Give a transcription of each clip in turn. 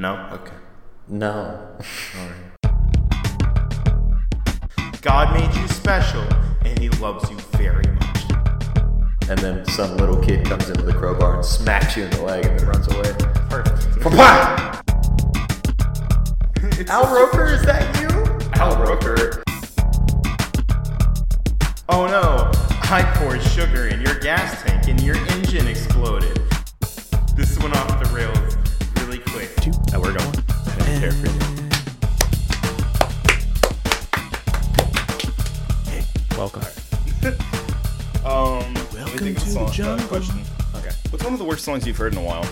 No. Okay. No. God made you special, and He loves you very much. and then some little kid comes into the crowbar and smacks you in the leg and then runs away. Perfect. Al Roker, is that you? Al Roker. Oh no! I poured sugar in your gas tank, and your engine exploded. This went off the rails really quick. Oh, we're going. I don't care for you. Welcome. Um, Welcome think of a to the song- uh, jungle. question. Okay. What's one of the worst songs you've heard in a while?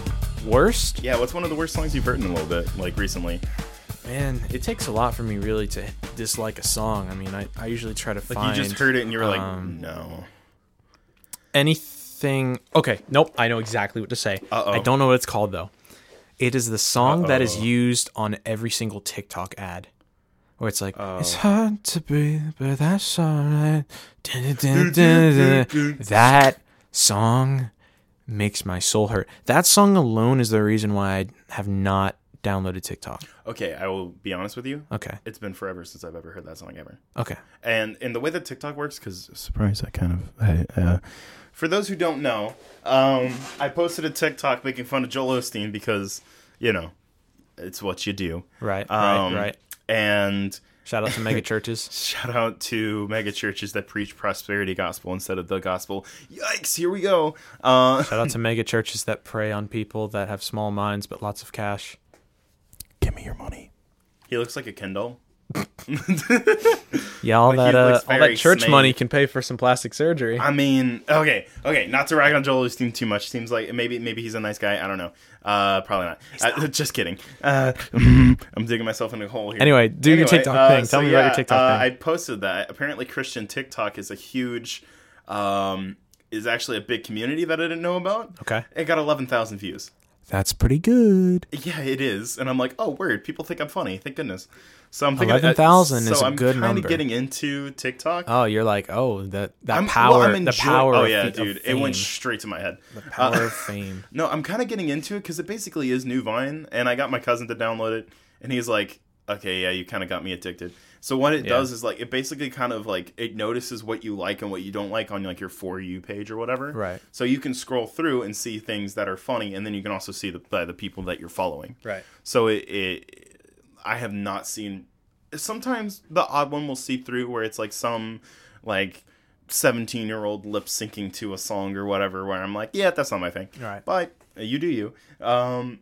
Worst? Yeah, what's one of the worst songs you've heard in a little bit, like recently? Man, it takes a lot for me really to dislike a song. I mean, I, I usually try to Like find you just heard it and you were like, um, no. anything. Okay, nope, I know exactly what to say. Uh-oh. I don't know what it's called though. It is the song that is Uh-oh. used on every single TikTok ad. Where it's like, Oh. it's hard to breathe, but that's alright. That song makes my soul hurt. That song alone is the reason why I have not downloaded TikTok. Okay, I will be honest with you. Okay. It's been forever since I've ever heard that song ever. Okay. And in the way that TikTok works, because surprise, I kind of. I, uh, for those who don't know, um, I posted a TikTok making fun of Joel Osteen because, you know, it's what you do. Right. Um, right. Right. And Shout out to mega churches. shout out to mega churches that preach prosperity gospel instead of the gospel. Yikes! Here we go. Uh, Shout out to mega churches that prey on people that have small minds but lots of cash. give me your money. He looks like a Kendall. Yeah, all Like, that uh, all that church money can pay for some plastic surgery. I mean, okay, okay, not to rag on Joel Osteen too much. Seems like maybe maybe he's a nice guy. I don't know. Uh, probably not. Uh, just kidding. Uh, I'm digging myself in a hole here. Anyway, do your TikTok uh, thing. so Tell me about your TikTok uh, thing. I posted that. Apparently, Christian TikTok is a huge, um, is actually a big community that I didn't know about. Okay. It got 11,000 views. That's pretty good. Yeah, it is, and I'm like, oh, word. People think I'm funny. Thank goodness. So I'm thinking 11,000 so is a I'm good kinda getting into TikTok. Oh, you're like, oh, that that I'm, power, well, the power. Oh yeah, of dude, it went straight to my head. the power Uh, of fame. No, I'm kind of getting into it because it basically is new Vine, and I got my cousin to download it, and he's like, "Okay, yeah, you kind of got me addicted." So what it Yeah. does is like it basically kind of like it notices what you like and what you don't like on like your for you page or whatever. Right. So you can scroll through and see things that are funny, and then you can also see the by the people that you're following. Right. So it, it I have not seen. Sometimes the odd one will see through where it's like some like. 17 year old lip syncing to a song or whatever where i'm like yeah that's not my thing Right. but uh, you do you um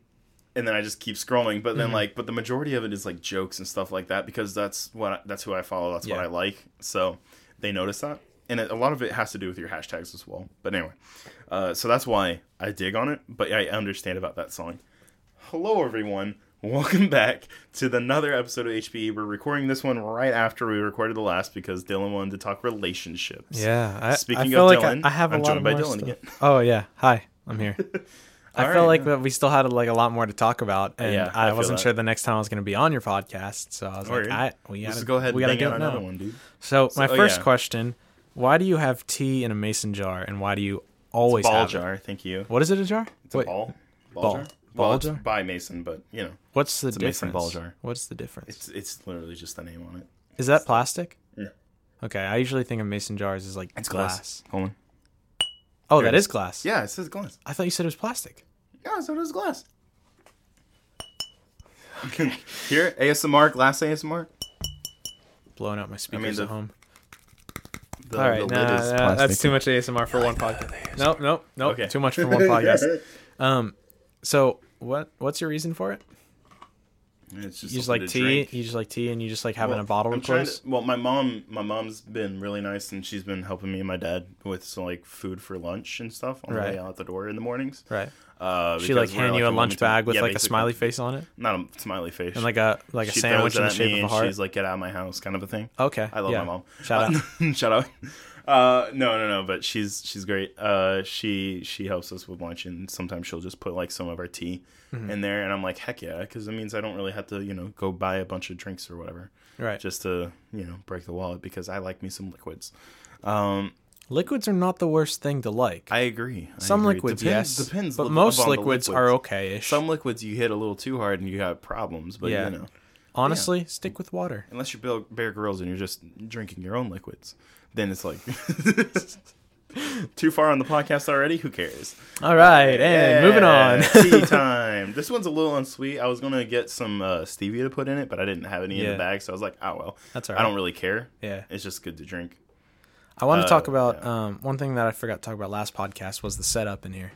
and then i just keep scrolling but Mm-hmm. then like but the majority of it is like jokes and stuff like that because that's what I, that's who i follow that's what i like so they notice that and it, a lot of it has to do with your hashtags as well but anyway uh, so that's why i dig on it but i understand about that song hello everyone welcome back to another episode of hpe we're recording this one right after we recorded the last because dylan wanted to talk relationships Yeah. I, Speaking I of like Dylan, I, I have a I'm lot joined of by Dylan stuff. again. Oh yeah. Hi. I'm here. I All felt right, like yeah. that we still had like a lot more to talk about, and Yeah, I I, wasn't that. sure the next time I was going to be on your podcast. So I was like, I, we gotta go ahead We bang do it another now. one dude So my oh, first yeah. question: Why do you have tea in a mason jar, and why do you always ball have it? jar thank you What is it? A jar? It's a ball. Ball, ball. jar. Ball Well, it's jar? by Mason, but you know, What's the a difference? mason ball jar. What's the difference? it's it's literally just the name on it. is that plastic? Yeah. Okay, I usually think of mason jars as like It's glass. glass. Hold on. Oh, There that it is is. glass. Yeah, it says glass. I thought you said it was plastic. Yeah, so does glass. Okay. Here, ASMR, glass ASMR. Blowing out my speakers the- at home. The, All right, the nah, lid is nah, that's too much ASMR for one podcast. Nope, nope, nope. Okay. Too much for one podcast. Um, so what? What's your reason for it? It's just You just like tea. drink. You just like tea, and you just like having Well, a bottle I'm of trying to- well, my mom, my mom's been really nice, and she's been helping me and my dad with some like food for lunch and stuff on Right. the way out the door in the mornings. Right. Uh, She like hand you a lunch bag with Yeah, like a smiley face on it, not a smiley face, and like a like a she sandwich in the shape of a heart. She's like, "Get out of my house," kind of a thing. okay. I love yeah. my mom. Shout out. out. Shout out. Uh, no, no, no. But she's she's great. Uh, she she helps us with lunch, and sometimes she'll just put like some of our tea Mm-hmm. in there, and I'm like, heck yeah, because it means I don't really have to, you know, go buy a bunch of drinks or whatever, Right. just to you know break the wallet because I like me some liquids. Um, Liquids are not the worst thing to like. I agree. I Some agree. liquids, depends, yes, Depends. but most the liquids, are okay-ish. Some liquids you hit a little too hard and you have problems. But Yeah. you know, Honestly, stick with water. unless you're Bill, Bear Grylls and you're just drinking your own liquids, then it's like too far on the podcast already. Who cares? All right, and moving on. Yeah, tea time. This one's a little unsweet. I was gonna get some uh, stevia to put in it, but I didn't have any in the bag, so I was like, oh well. That's all I don't really care. yeah. It's just good to drink. I want to Uh, talk about yeah. um, one thing that I forgot to talk about last podcast was the setup in here.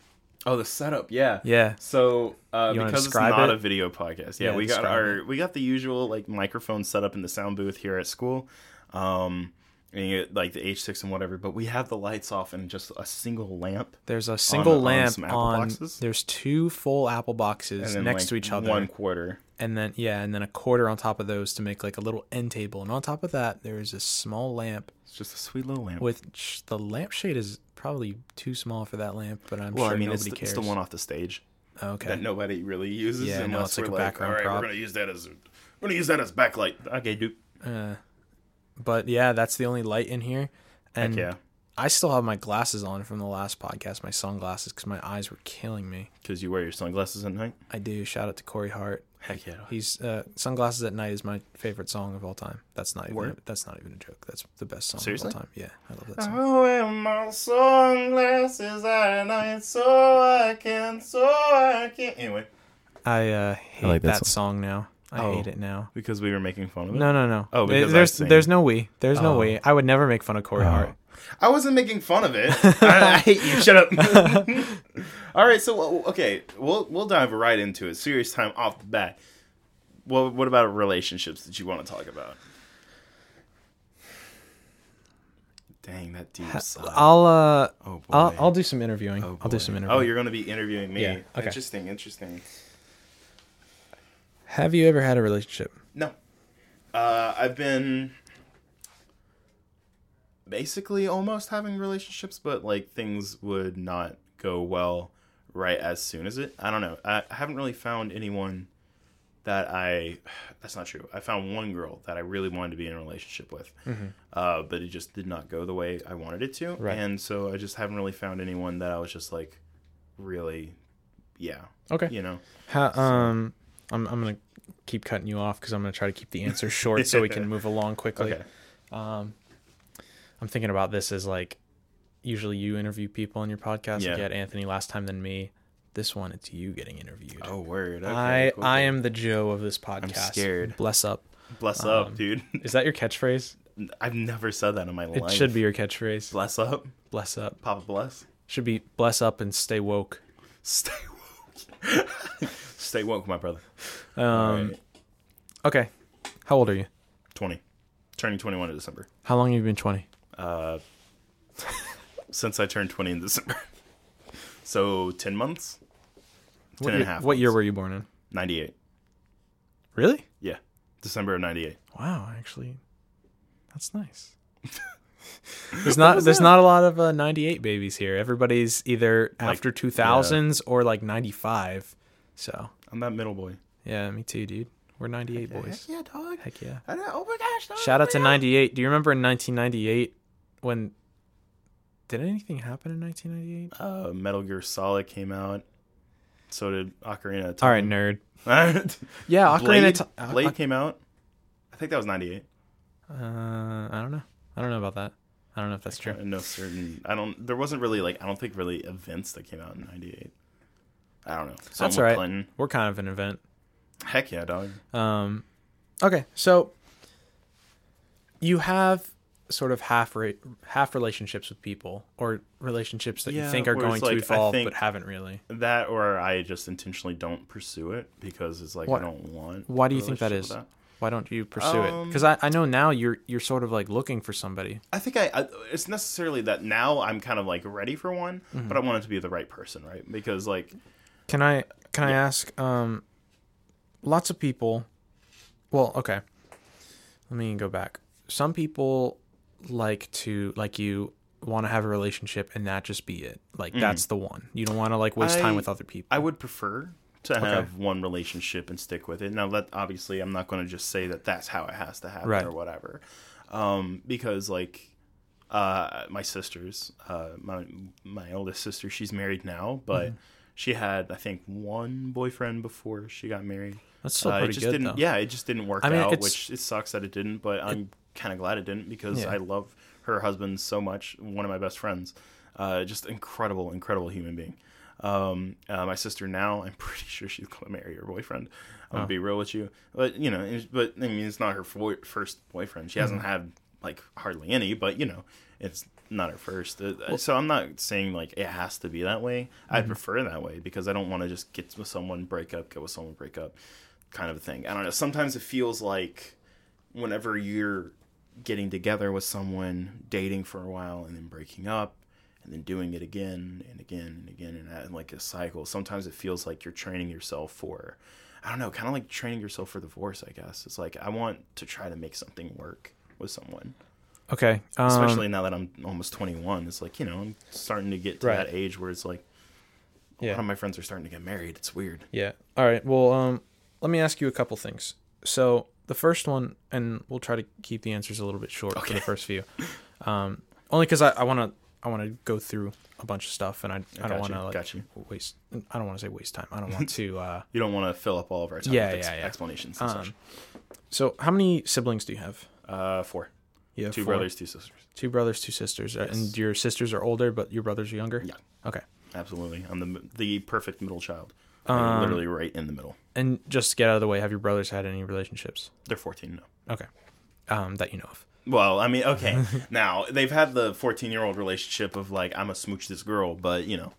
Oh, the setup, yeah. Yeah. So uh, because it's not it? a video podcast, yeah, Yeah, we got our we got the usual like microphone set up in the sound booth here at school, um, get, like the H6 and whatever. But we have the lights off and just a single lamp, There's a single on lamp some Apple on. boxes? There's two full apple boxes and then next like, to each other, one quarter. and then yeah, and then a quarter on top of those to make like a little end table. And on top of that, there is a small lamp It's just a sweet little lamp. with sh- the lampshade is probably too small for that lamp, but I'm well, sure I mean, it's nobody the, cares. it's the one off the stage okay. that nobody really uses. Yeah, no, it's like we're a background All right, prop." we're gonna use that as we're gonna use that as backlight. Okay, dude. Uh, but yeah, that's the only light in here. And Heck yeah, I still have my glasses on from the last podcast, my sunglasses, because my eyes were killing me. because you wear your sunglasses at night. I do. Shout out to Corey Hart. Heck yeah. He's uh, "Sunglasses at Night" is my favorite song of all time. That's not even that's not even a joke. That's the best song Seriously? of all time. Yeah, I love that song. I wear my sunglasses at night so I can, so I can. Anyway, I uh, hate like that that song now. I Oh. hate it now. because we were making fun of it. No, no, no. Oh, because there's sing. there's no we. There's no Oh. we. I would never make fun of Corey Hart. I wasn't making fun of it. I, I hate you. Shut up. All right, so okay, we'll we'll dive right into it. Serious time off the bat. Well, what about relationships that you want to talk about? Dang, that deep sigh. I'll uh, oh boy. I'll I'll do some interviewing. Oh, I'll do some interviewing. Oh, you're going to be interviewing me. Yeah, okay. Interesting. Interesting. Have you ever had a relationship? No. Uh, I've been basically almost having relationships, but like things would not go well right as soon as it. I don't know. I, haven't really found anyone that I. That's not true. I found one girl that I really wanted to be in a relationship with, uh, but it just did not go the way I wanted it to, Right. and so I just haven't really found anyone that I was just like really, yeah, Okay. you know. How, um, I'm I'm gonna keep cutting you off because I'm gonna try to keep the answers short so we can move along quickly. Okay. Um, I'm thinking about this as like usually you interview people on your podcast. Yeah. You get Anthony last time than me. This one, it's you getting interviewed. Oh word. Okay, I cool, I cool. am the Joe of this podcast. scared. Bless up. Bless um, up, dude. Is that your catchphrase? I've never said that in my It life. It should be your catchphrase. Bless up, Bless up. Papa bless. Should be bless up and stay woke. Stay woke. Stay woke, my brother. Um, Alright. Okay. How old are you? Twenty, turning twenty-one in December. How long have you been 20? Uh, since I turned twenty in December, so ten months. Ten What and a half what year were you born in? Ninety-eight. Really? Yeah, December of ninety-eight. Wow, actually, that's nice. There's not there's not a lot of uh, 98 babies here. Everybody's either Like, after 2000s or like 95. So I'm that middle boy. yeah, me too, dude. We're 98 boys. yeah, dog. Heck yeah. I know, oh my gosh! dog, Shout out to my God. 98. Do you remember in 1998 when did anything happen in 1998? Uh, Metal Gear Solid came out. So did Ocarina. Of All right, Time. nerd. nerd. Yeah, Ocarina Blade, of Blade came out. I think that was ninety-eight. Uh, I don't know. I don't know about that. I don't know if that's true. I know certain. I don't. There wasn't really like. I don't think really events that came out in '98. I don't know. Something That's all right. Clinton. We're kind of an event. Heck yeah, dog. Um, okay, so you have sort of half ra- half relationships with people, or relationships that you think are going to like, I evolve but haven't really. That or I just intentionally don't pursue it because it's like What- I don't want. why do you think that is? with Why don't you pursue it? Um, Because I, I know now you're you're sort of like looking for somebody. I think I, I. It's necessarily that now I'm kind of like ready for one, Mm-hmm. but I want it to be the right person, right? Because like Can I can I ask? Um, lots of people. Well, okay. Let me go back. Some people like to like you want to have a relationship and that just be it. Like that's the one. You don't want to like waste time Mm. With other people. I would prefer to have one relationship and stick with it. Now, that obviously, I'm not going to just say that that's how it has to happen Right. or whatever, um, because like Uh, my sisters, uh, my my oldest sister, she's married now, but Mm-hmm. she had I think one boyfriend before she got married. That's still Uh, it pretty just good, didn't. though. Yeah, it just didn't work I mean, out, which it sucks that it didn't. But I'm kind of glad it didn't because Yeah. I love her husband so much. One of my best friends, uh, just incredible, incredible human being. Um, uh, my sister now, I'm pretty sure she's gonna marry her boyfriend. I'm gonna be real with you, but you know, but I mean, it's not her fo- first boyfriend. She hasn't had like hardly any, but you know, it's not her first. Uh, so I'm not saying like it has to be that way. I prefer that way because I don't want to just get with someone, break up, get with someone, break up, kind of a thing. I don't know. Sometimes it feels like whenever you're getting together with someone, dating for a while, and then breaking up, and then doing it again and again and again and that, like a cycle. Sometimes it feels like you're training yourself for, I don't know, kind of like training yourself for divorce. I guess it's like I want to try to make something work with someone, Okay. Um, especially now that I'm almost 21. It's like you know I'm starting to get to Right. that age where it's like a Yeah. lot of my friends are starting to get married. It's weird. Yeah. All right. Well, um, let me ask you a couple things. So the first one, and we'll try to keep the answers a little bit short for the first few, um, only because I want to I want to go through a bunch of stuff, and I, I got don't want to like got you. waste. I don't want to say waste time. I don't want to. Uh, You don't want to fill up all of our time Yeah, with ex- yeah, yeah. explanations and such. um, so how many siblings do you have? Uh, four, You have two four. brothers, two sisters. two brothers, two sisters, uh, Yes. and your sisters are older, but your brothers are younger. Yeah. Okay. Absolutely, I'm the the perfect middle child. Um, literally right in the middle. And just to get out of the way, have your brothers had any relationships? They're 14 now. Okay. Um, that you know of. Well, I mean, okay. now they've had the 14 year old relationship of like I'm gonna smooch this girl, but you know,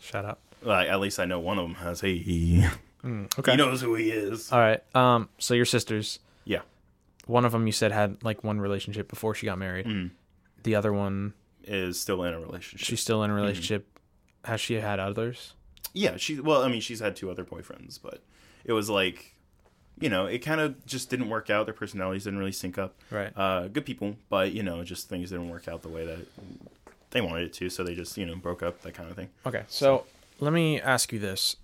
shut up. like at least I know one of them has. Hey, he Okay. He knows who he is. All right. Um. So your sisters. Yeah. One of them you said had like one relationship before she got married. Mm. The other one, Is still in a relationship. she's still in a relationship. Has she had others? yeah, she. Well, I mean, she's had two other boyfriends, but it was like, you know, it kind of just didn't work out. Their personalities didn't really sync up. Right. Uh, good people, but you know, just things didn't work out the way that they wanted it to. So they just, you know, broke up. That kind of thing. Okay. So let me ask you this: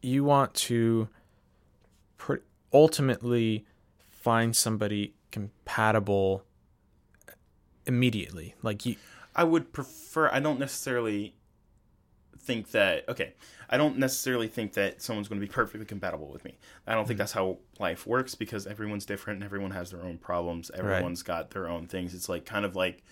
You want to pr- ultimately find somebody compatible immediately, like you. I would prefer. I don't necessarily think that. Okay, I don't necessarily think that someone's going to be perfectly compatible with me. I don't think that's how life works because everyone's different and everyone has their own problems. Everyone's got their own things. It's like kind of like.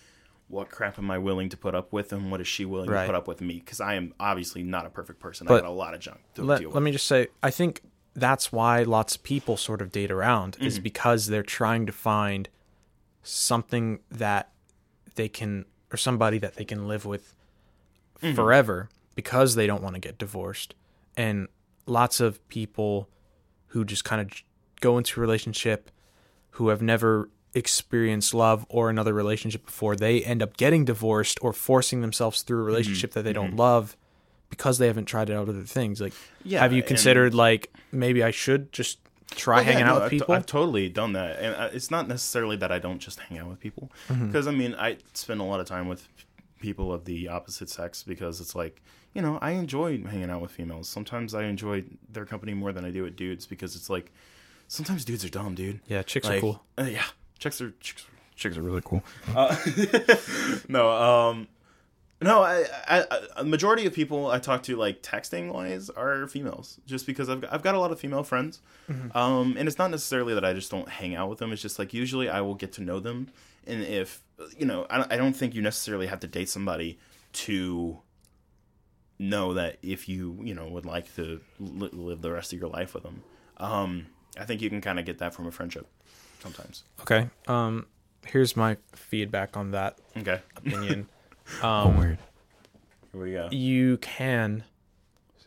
What crap am I willing to put up with, and what is she willing Right. to put up with me? Because I am obviously not a perfect person. I got a lot of junk to let, deal with. let me just say i think that's why lots of people sort of date around Mm-hmm. is because they're trying to find something that they can or somebody that they can live with Mm-hmm. forever because they don't want to get divorced. And lots of people who just kind of go into a relationship who have never experienced love or another relationship before they end up getting divorced or forcing themselves through a Mm-hmm. relationship that they don't love because they haven't tried out other things. Like Yeah, have you considered like maybe i should just try Well, yeah, hanging no, out with I've t- people? I've totally done that, and uh, it's not necessarily that I don't just hang out with people, Mm-hmm. because I mean I spend a lot of time with people of the opposite sex because it's like you know I enjoy hanging out with females. Sometimes I enjoy their company more than I do with dudes because it's like sometimes dudes are dumb, dude. yeah chicks are cool uh, yeah, chicks are chicks, chicks are really cool. Uh, no, um, no, I, I, I, a majority of people I talk to, like texting wise, are females. Just because I've got, I've got a lot of female friends, um, and it's not necessarily that I just don't hang out with them. It's just like usually I will get to know them, and if you know, I, I don't think you necessarily have to date somebody to know that if you you know would like to li- live the rest of your life with them. Um, I think you can kind of get that from a friendship sometimes. okay um here's my feedback on that Okay. opinion Um, weird. Here we go. you can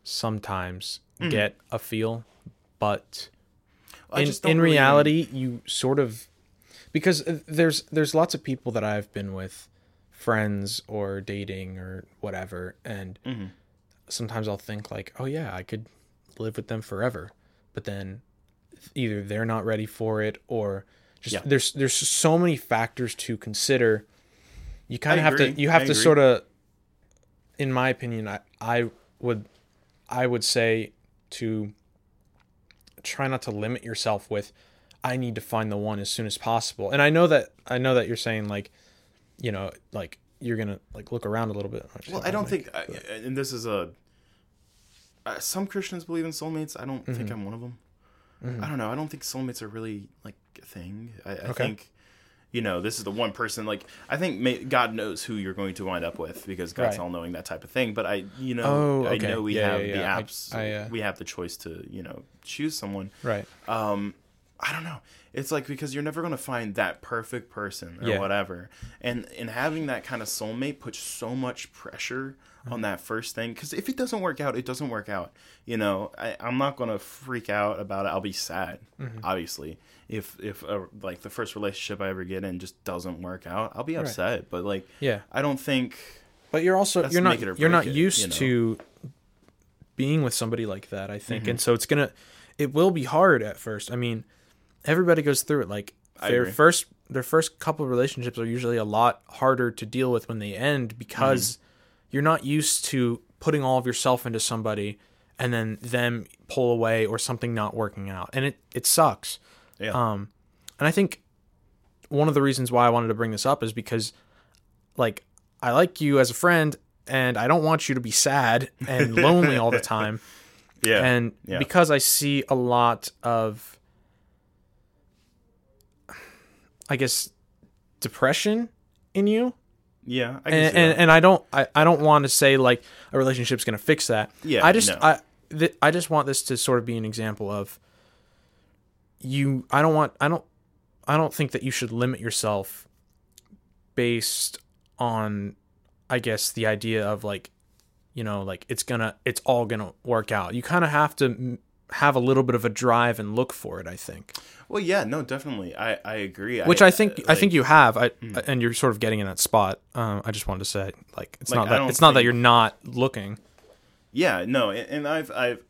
sometimes Mm-hmm. get a feel but I in, in really- reality you sort of because uh, there's there's lots of people that I've been with friends or dating or whatever and Mm-hmm. Sometimes I'll think like oh yeah I could live with them forever but then either they're not ready for it or just Yeah. there's there's so many factors to consider you kind of have to you have I to agree. sort of in my opinion I I would I would say to try not to limit yourself with I need to find the one as soon as possible. And I know that I know that you're saying like, you know, like you're gonna like look around a little bit. Well, I don't think, I, and this is a. Uh, some Christians believe in soulmates. I don't Mm-hmm. think I'm one of them. I don't know. I don't think soulmates are really like a thing. I, I Okay. think, you know, this is the one person. Like, I think may, God knows who you're going to wind up with because God's Right. all knowing that type of thing. But I, you know, Oh, I know we Yeah, have yeah, the yeah. I- apps. I, uh, we have the choice to, you know, choose someone. right. um i don't know it's like because you're never going to find that perfect person or whatever and and having that kind of soulmate puts so much pressure Mm-hmm. On that first thing because if it doesn't work out it doesn't work out you know I, i'm not to freak out about it i'll be sad Mm-hmm. obviously if if uh, like the first relationship i ever get in just doesn't work out i'll be upset but like Yeah. i don't think But you're also you're not make it or you're not it, used you know? to being with somebody like that, I think. Mm-hmm. And so it's to it will be hard at first. I mean, everybody goes through it like their first their first couple of relationships are usually a lot harder to deal with when they end because Mm-hmm. You're not used to putting all of yourself into somebody and then them pull away or something not working out. And it it sucks. yeah Um, and I think one of the reasons why I wanted to bring this up is because, like, I like you as a friend, and I don't want you to be sad and lonely all the time. yeah And yeah. because I see a lot of, I guess, depression in you, yeah I and and, and I don't I, I don't want to say like a relationship's gonna fix that. Yeah, I just no. I th- I just want this to sort of be an example of you. I don't want I don't I don't think that you should limit yourself based on I guess the idea of like you know like it's gonna it's all gonna work out. You kind of have to have a little bit of a drive and look for it. I think. well yeah no definitely i i agree which I, think I like- Hmm. think you have, I, and you're sort of getting in that spot. Um, I just wanted to say, like, it's Like, not that it's not that you're not looking. Yeah, no, and, and I've I've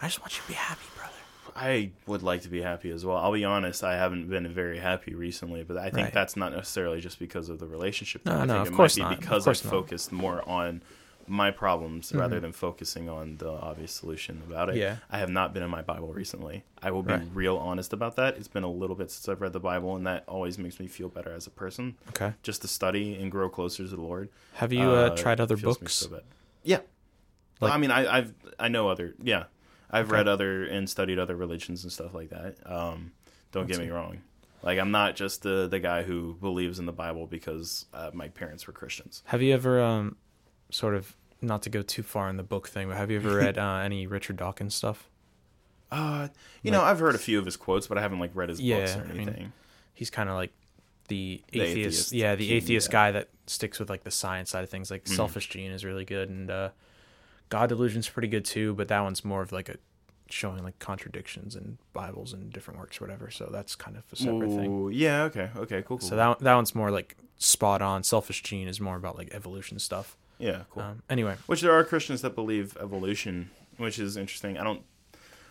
I just want you to be happy, brother. I would like to be happy as well. I'll be honest, I haven't been very happy recently, but I think Right. that's not necessarily just because of the relationship. No. I no, think of it course might be not. Of because course I've not. Mm-hmm. focused more on my problems rather than focusing on the obvious solution about it. Yeah. I have not been in my Bible recently. I will be Right. real honest about that. It's been a little bit since I've read the Bible, and that always makes me feel better as a person. Okay. Just to study and grow closer to the Lord. Have you uh, Uh, tried other books? so. Yeah. Like- I mean, I, I've I know other. Yeah, I've read other and studied other religions and stuff like that. Um, don't get me wrong. Like I'm not just the the guy who believes in the Bible because uh, my parents were Christians. Have you ever um, sort of not to go too far in the book thing, but have you ever read uh, any Richard Dawkins stuff? Uh, you know, I've heard a few of his quotes, but I haven't like read his books Yeah, or I mean, anything. He's kind of like the The atheist, atheist yeah, the king, atheist yeah. guy that sticks with like the science side of things. Like Mm-hmm. Selfish Gene is really good, and uh, God Delusion's pretty good too. But that one's more of like a showing like contradictions in Bibles and different works, or whatever. So that's kind of a separate thing. Yeah. Okay. Okay. Cool. cool. So that that one's more like spot on. Selfish Gene is more about like evolution stuff. Yeah. Cool. Um, anyway, Which there are Christians that believe evolution, which is interesting. I don't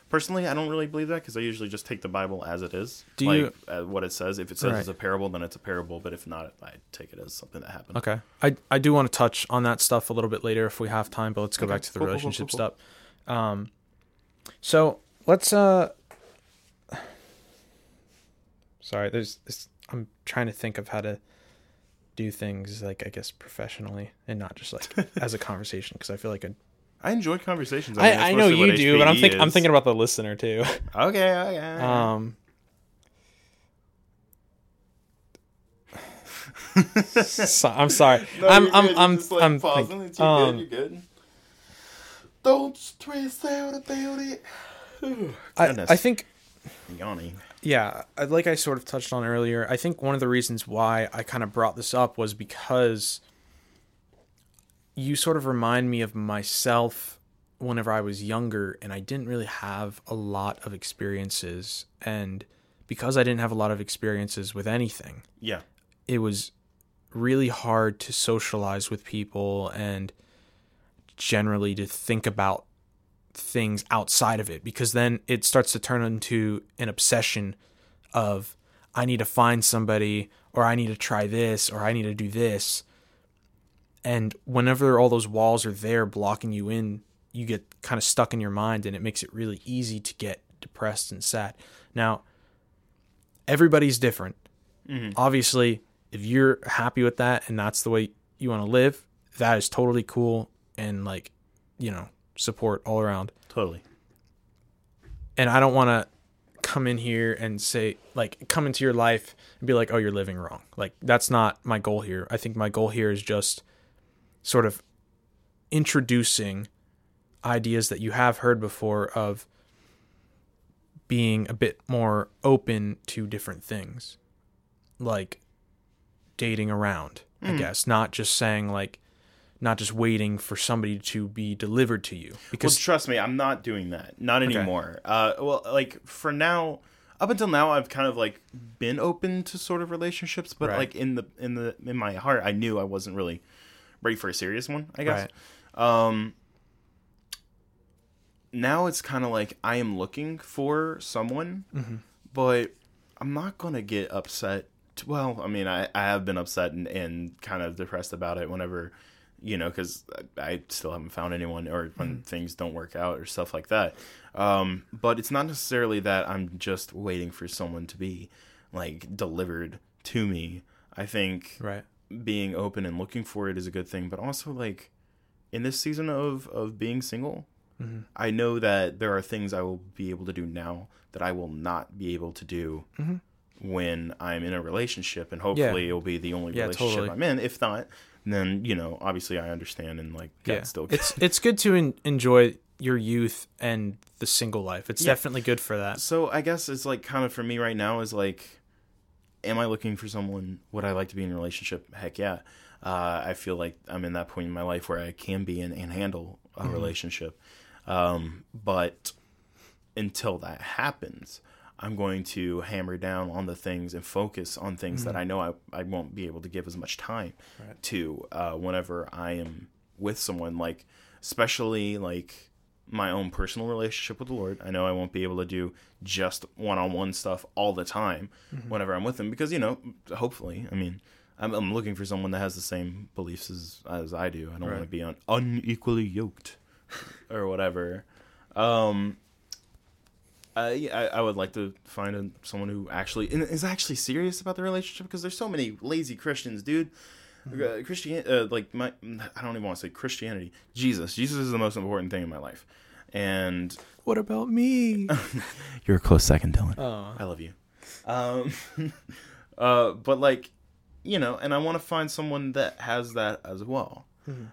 personally, I don't really believe that because I usually just take the Bible as it is, Do like you- uh, what it says. If it says Right. it's a parable, then it's a parable. But if not, I take it as something that happened. okay. I I do want to touch on that stuff a little bit later if we have time, but let's go Okay. back to the Cool, cool, cool, relationship cool, stuff. Um, so let's uh. Sorry, there's this. I'm trying to think of how to do things like I guess professionally and not just like as a conversation because I feel like a, I enjoy conversations. mean, I, I know you do, but I'm HPE think I'm thinking about the listener too. Okay. Okay. Um. so, I'm sorry. No, I'm I'm good. I'm just, like, I'm pausing. think- um, good. You're good. Don't stress out about it. I, I think Yawning. Yeah, like I sort of touched on earlier. I think one of the reasons why I kind of brought this up was because you sort of remind me of myself whenever I was younger and I didn't really have a lot of experiences and because I didn't have a lot of experiences with anything, Yeah. it was really hard to socialize with people and generally to think about things outside of it because then it starts to turn into an obsession of I need to find somebody or I need to try this or I need to do this. And whenever all those walls are there blocking you in, you get kind of stuck in your mind and it makes it really easy to get depressed and sad. Now, everybody's different. Mm-hmm. Obviously, if you're happy with that and that's the way you want to live, that is totally cool and like, you know, support all around. Totally. And I don't want to come in here and say like come into your life and be like, "Oh, you're living wrong." Like that's not my goal here. I think my goal here is just sort of introducing ideas that you have heard before of being a bit more open to different things like dating around i mm. guess not just saying like not just waiting for somebody to be delivered to you Well, because trust me, I'm not doing that. Not anymore. Uh, well, like for now, up until now, I've kind of like been open to sort of relationships, but Right. like in the in the in my heart, I knew I wasn't really ready for a serious one. I guess. Um. Now it's kind of like I am looking for someone, but I'm not gonna get upset. Well, I mean, I, I have been upset and, and kind of depressed about it whenever, you know, because I, still haven't found anyone or when hmm. things don't work out or stuff like that. Um, but it's not necessarily that I'm just waiting for someone to be like delivered to me. I think right being open and looking for it is a good thing, but also like in this season of of being single, mm-hmm. I know that there are things I will be able to do now that I will not be able to do mm-hmm. when I'm in a relationship, and hopefully it'll be the only Yeah, relationship totally. I'm in. If not, then you know, obviously I understand and like yeah still it's it's good to en- enjoy your youth and the single life it's Yeah. definitely good for that So I guess it's like kind of for me right now is like, am I looking for someone? Would I like to be in a relationship? Heck yeah. Uh, I feel like I'm in that point in my life where I can be in and handle a relationship. Um, but until that happens, I'm going to hammer down on the things and focus on things that I know I, I won't be able to give as much time to uh, whenever I am with someone. Like, especially like my own personal relationship with the Lord. I know I won't be able to do just one on one stuff all the time whenever I'm with Him because, you know, hopefully, I mean, I'm, I'm looking for someone that has the same beliefs as, as I do. I don't want to be un- unequally yoked or whatever. Um, I, I I would like to find a, someone who actually is actually serious about the relationship because there's so many lazy Christians, dude. Uh, Christian, uh, like my, I don't even want to say Christianity. Jesus, Jesus is the most important thing in my life, and what about me you're a close second, Dylan. oh I love you. Um, uh, but like, you know, and I want to find someone that has that as well.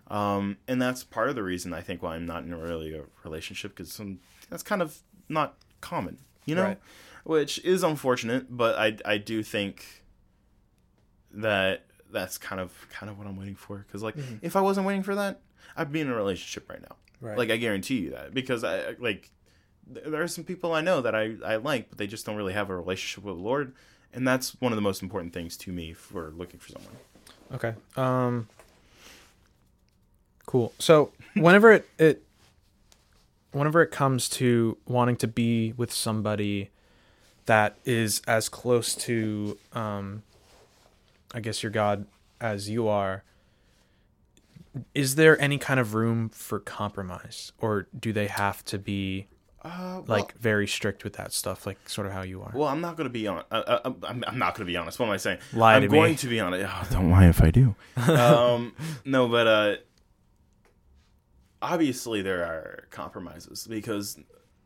Um, and that's part of the reason I think why I'm not in a really a relationship because some that's kind of not common, you know, Right. which is unfortunate. But I I do think that that's kind of kind of what I'm waiting for because like if I wasn't waiting for that, I'd be in a relationship right now. Right. Like I guarantee you that because I like th- there are some people I know that I, I like, but they just don't really have a relationship with the Lord, and that's one of the most important things to me for looking for someone. Okay. Um. Cool. So whenever it it whenever it comes to wanting to be with somebody that is as close to um, I guess your God as you are, is there any kind of room for compromise, or do they have to be Uh, like very strict with that stuff, like sort of how you are? well, I'm not gonna be on. I'm, I'm not gonna be honest. What am I saying? Lie I'm to going me. to be honest. Oh, don't lie if I do. um, no, but uh, obviously there are compromises because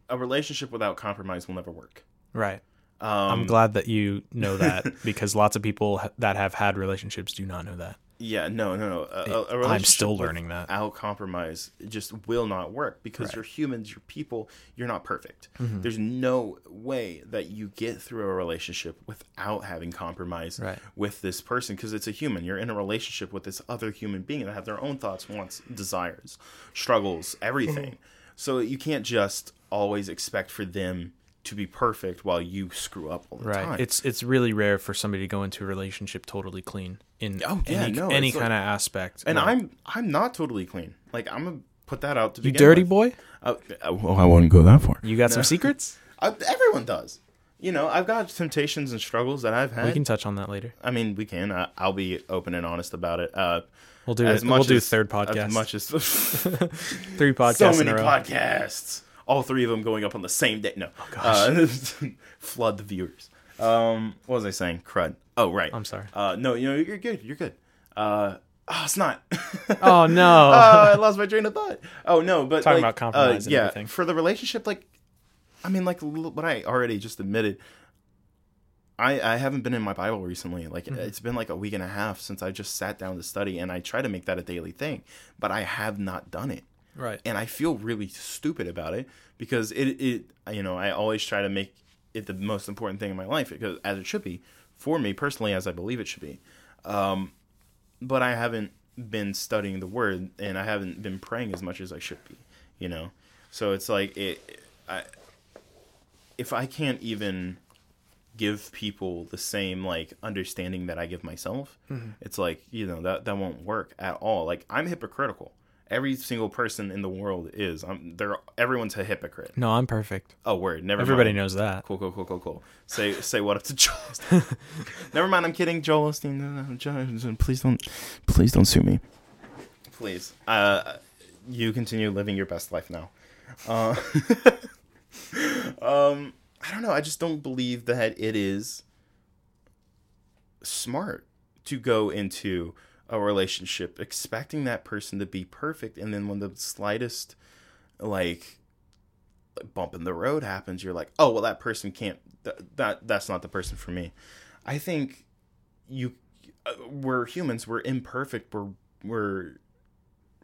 a relationship without compromise will never work. right. Um, I'm glad that you know that because lots of people that have had relationships do not know that. Yeah, no, no, no. A, a- a I'm still learning that. Without compromise, just will not work because Right. you're humans, you're people, you're not perfect. Mm-hmm. There's no way that you get through a relationship without having compromise Right. with this person because it's a human. You're in a relationship with this other human being that have their own thoughts, wants, desires, struggles, everything. Mm-hmm. So you can't just always expect for them to be perfect while you screw up all the Right. time. It's it's really rare for somebody to go into a relationship totally clean in Oh, yeah, any, no, any it's like- kind of aspect. and Like, I'm I'm not totally clean. Like I'm gonna put that out to you dirty with. boy. Uh, uh, well, I wouldn't go that far. You got some secrets? I, everyone does. You know, I've got temptations and struggles that I've had. We can touch on that later. I mean, we can. I, I'll be open and honest about it. Uh, We'll do as it. much We'll do as, third podcast. As much as Three podcasts so in many a row. podcasts all three of them going up on the same day. No, Oh, gosh. Uh, flood the viewers. Um, what was I saying? Crud. Oh right. I'm sorry. Uh, no, you know you're good. You're good. Uh, oh, it's not. Oh no. Oh, I lost my train of thought. Oh no, but Talking like, about compromise uh, and yeah, everything. for the relationship, like, I mean, like what I already just admitted. I I haven't been in my Bible recently. Like Mm-hmm. it's been like a week and a half since I just sat down to study, and I try to make that a daily thing, but I have not done it, right. and I feel really stupid about it because it it you know I always try to make it the most important thing in my life because as it should be for me personally, as I believe it should be. Um, but I haven't been studying the word and I haven't been praying as much as I should be, you know. So it's like it I if I can't even give people the same like understanding that I give myself, it's like, you know, that that won't work at all. Like I'm hypocritical. Every single person in the world is. I'm they're everyone's a hypocrite. No, I'm perfect. Oh word, never Everybody mind. knows that. Cool, cool, cool, cool, cool. Say say what up to Joel. Never mind, I'm kidding, Joel Osteen. No, no, Joel, please don't, please don't sue me. Please, uh, you continue living your best life now. Uh, um, I don't know. I just don't believe that it is smart to go into a relationship expecting that person to be perfect, and then when the slightest like bump in the road happens, you're like, oh well, that person can't. Th- that that's not the person for me. I think you, uh, we're humans. We're imperfect. We're we're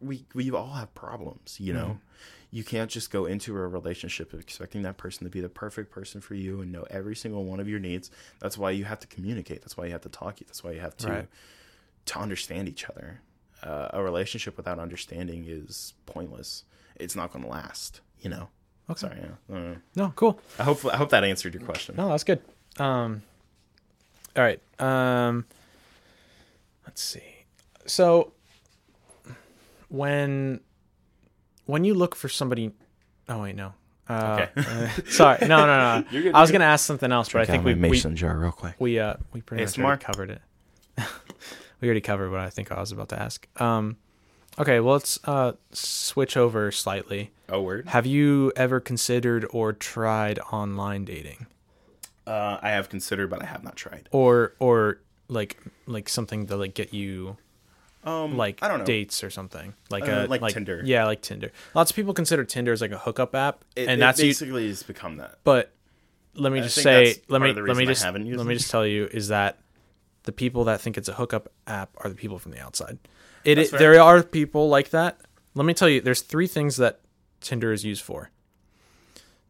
we we all have problems. You know, you can't just go into a relationship expecting that person to be the perfect person for you and know every single one of your needs. That's why you have to communicate. That's why you have to talk. You. That's why you have to Right. To understand each other. Uh, a relationship without understanding is pointless. It's not going to last. You know. Okay. Sorry. Yeah. I, don't know. No, cool. I hope I hope that answered your question. No, that's good. Um, all right. Um, let's see. So when when you look for somebody, oh wait, no. Uh, Okay. uh, sorry, no, no, no. Good, I was gonna ask something else, but I think we we jar real quick. we uh we pretty much ASMR? already covered it. we already covered what I think I was about to ask. Um, okay, well let's uh switch over slightly. Oh, word. Have you ever considered or tried online dating? Uh, I have considered, but I have not tried. or or like like something to like get you Um, like I don't know. dates or something like Uh, a like Tinder. yeah like tinder lots of people consider tinder as like a hookup app It, and it that's basically has become that. but let me I just say let me let me just let me just tell you is that the people that think it's a hookup app are the people from the outside it, it there are people like that let me tell you there's three things that tinder is used for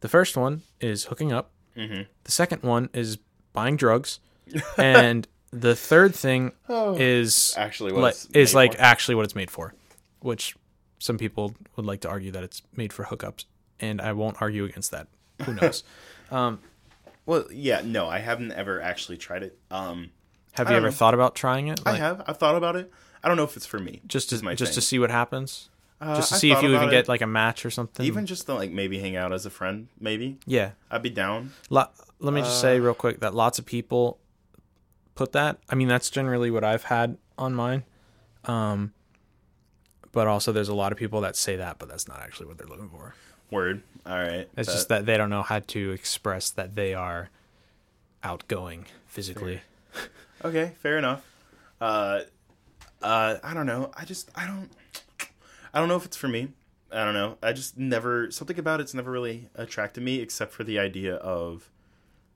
the first one is hooking up Mm-hmm. the second one is buying drugs and the third thing Oh. is Actually, what it's is like for. actually what it's made for, which some people would like to argue that it's made for hookups, and I won't argue against that. Who knows? Well, yeah, no, I haven't ever actually tried it. Um, Have you ever know. thought about trying it? I have. I've thought about it. I don't know if it's for me. just to just to see what happens, Uh, just to I've see if you even about get like a match or something. even just to like maybe hang out as a friend. Maybe yeah. I'd be down. Lo- let me just Uh, say real quick that lots of people put that. I mean, that's generally what I've had on mine. Um, but also there's a lot of people that say that, but that's not actually what they're looking for. Word. All right. It's bet. just that they don't know how to express that they are outgoing physically. Okay, fair enough. Uh, uh, I don't know. I just I don't I don't know if it's for me. I don't know. I just never something about it's never really attracted me except for the idea of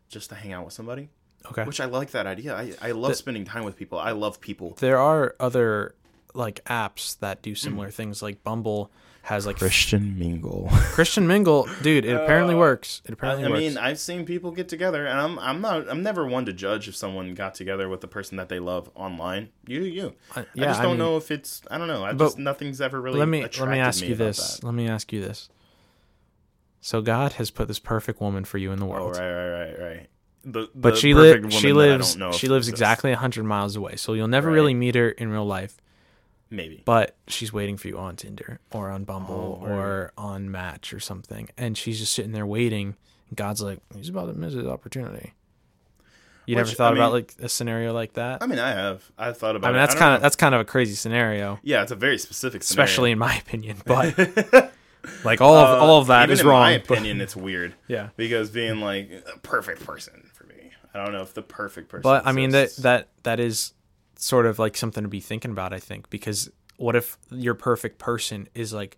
just to hang out with somebody. Okay. Which I like that idea. I I love The- spending time with people. I love people. there are other like apps that do Mm. similar things. Like Bumble has like Christian mingle. Christian Mingle, dude. It apparently Uh, works. It I, apparently I works. mean, I've seen people get together, and I'm I'm not I'm never one to judge if someone got together with the person that they love online. You do you. I yeah, just don't mean- know if it's I don't know. I just nothing's ever really. let me let me ask you this. that. Let me ask you this. So God has put this perfect woman for you in the world. Oh world. right, right, right, right. The, But the she perfect lives. She woman that lives. She lives exists. exactly hundred miles away, so you'll never Right. really meet her in real life. Maybe. But she's waiting for you on Tinder or on Bumble Oh, or on Match or something, and she's just sitting there waiting. God's like, he's about to miss his opportunity. You never thought I about like a scenario like that? I mean, I have. I've thought about. I mean, that's kind of that's kind of a crazy scenario, Yeah, it's a very specific. Scenario. especially in my opinion. But Like all of all of that Uh, is in wrong. my but- opinion, it's weird. yeah. because being like a perfect person for me. I don't know if the perfect person. But I mean that that that is sort of like something to be thinking about. I think because what if your perfect person is like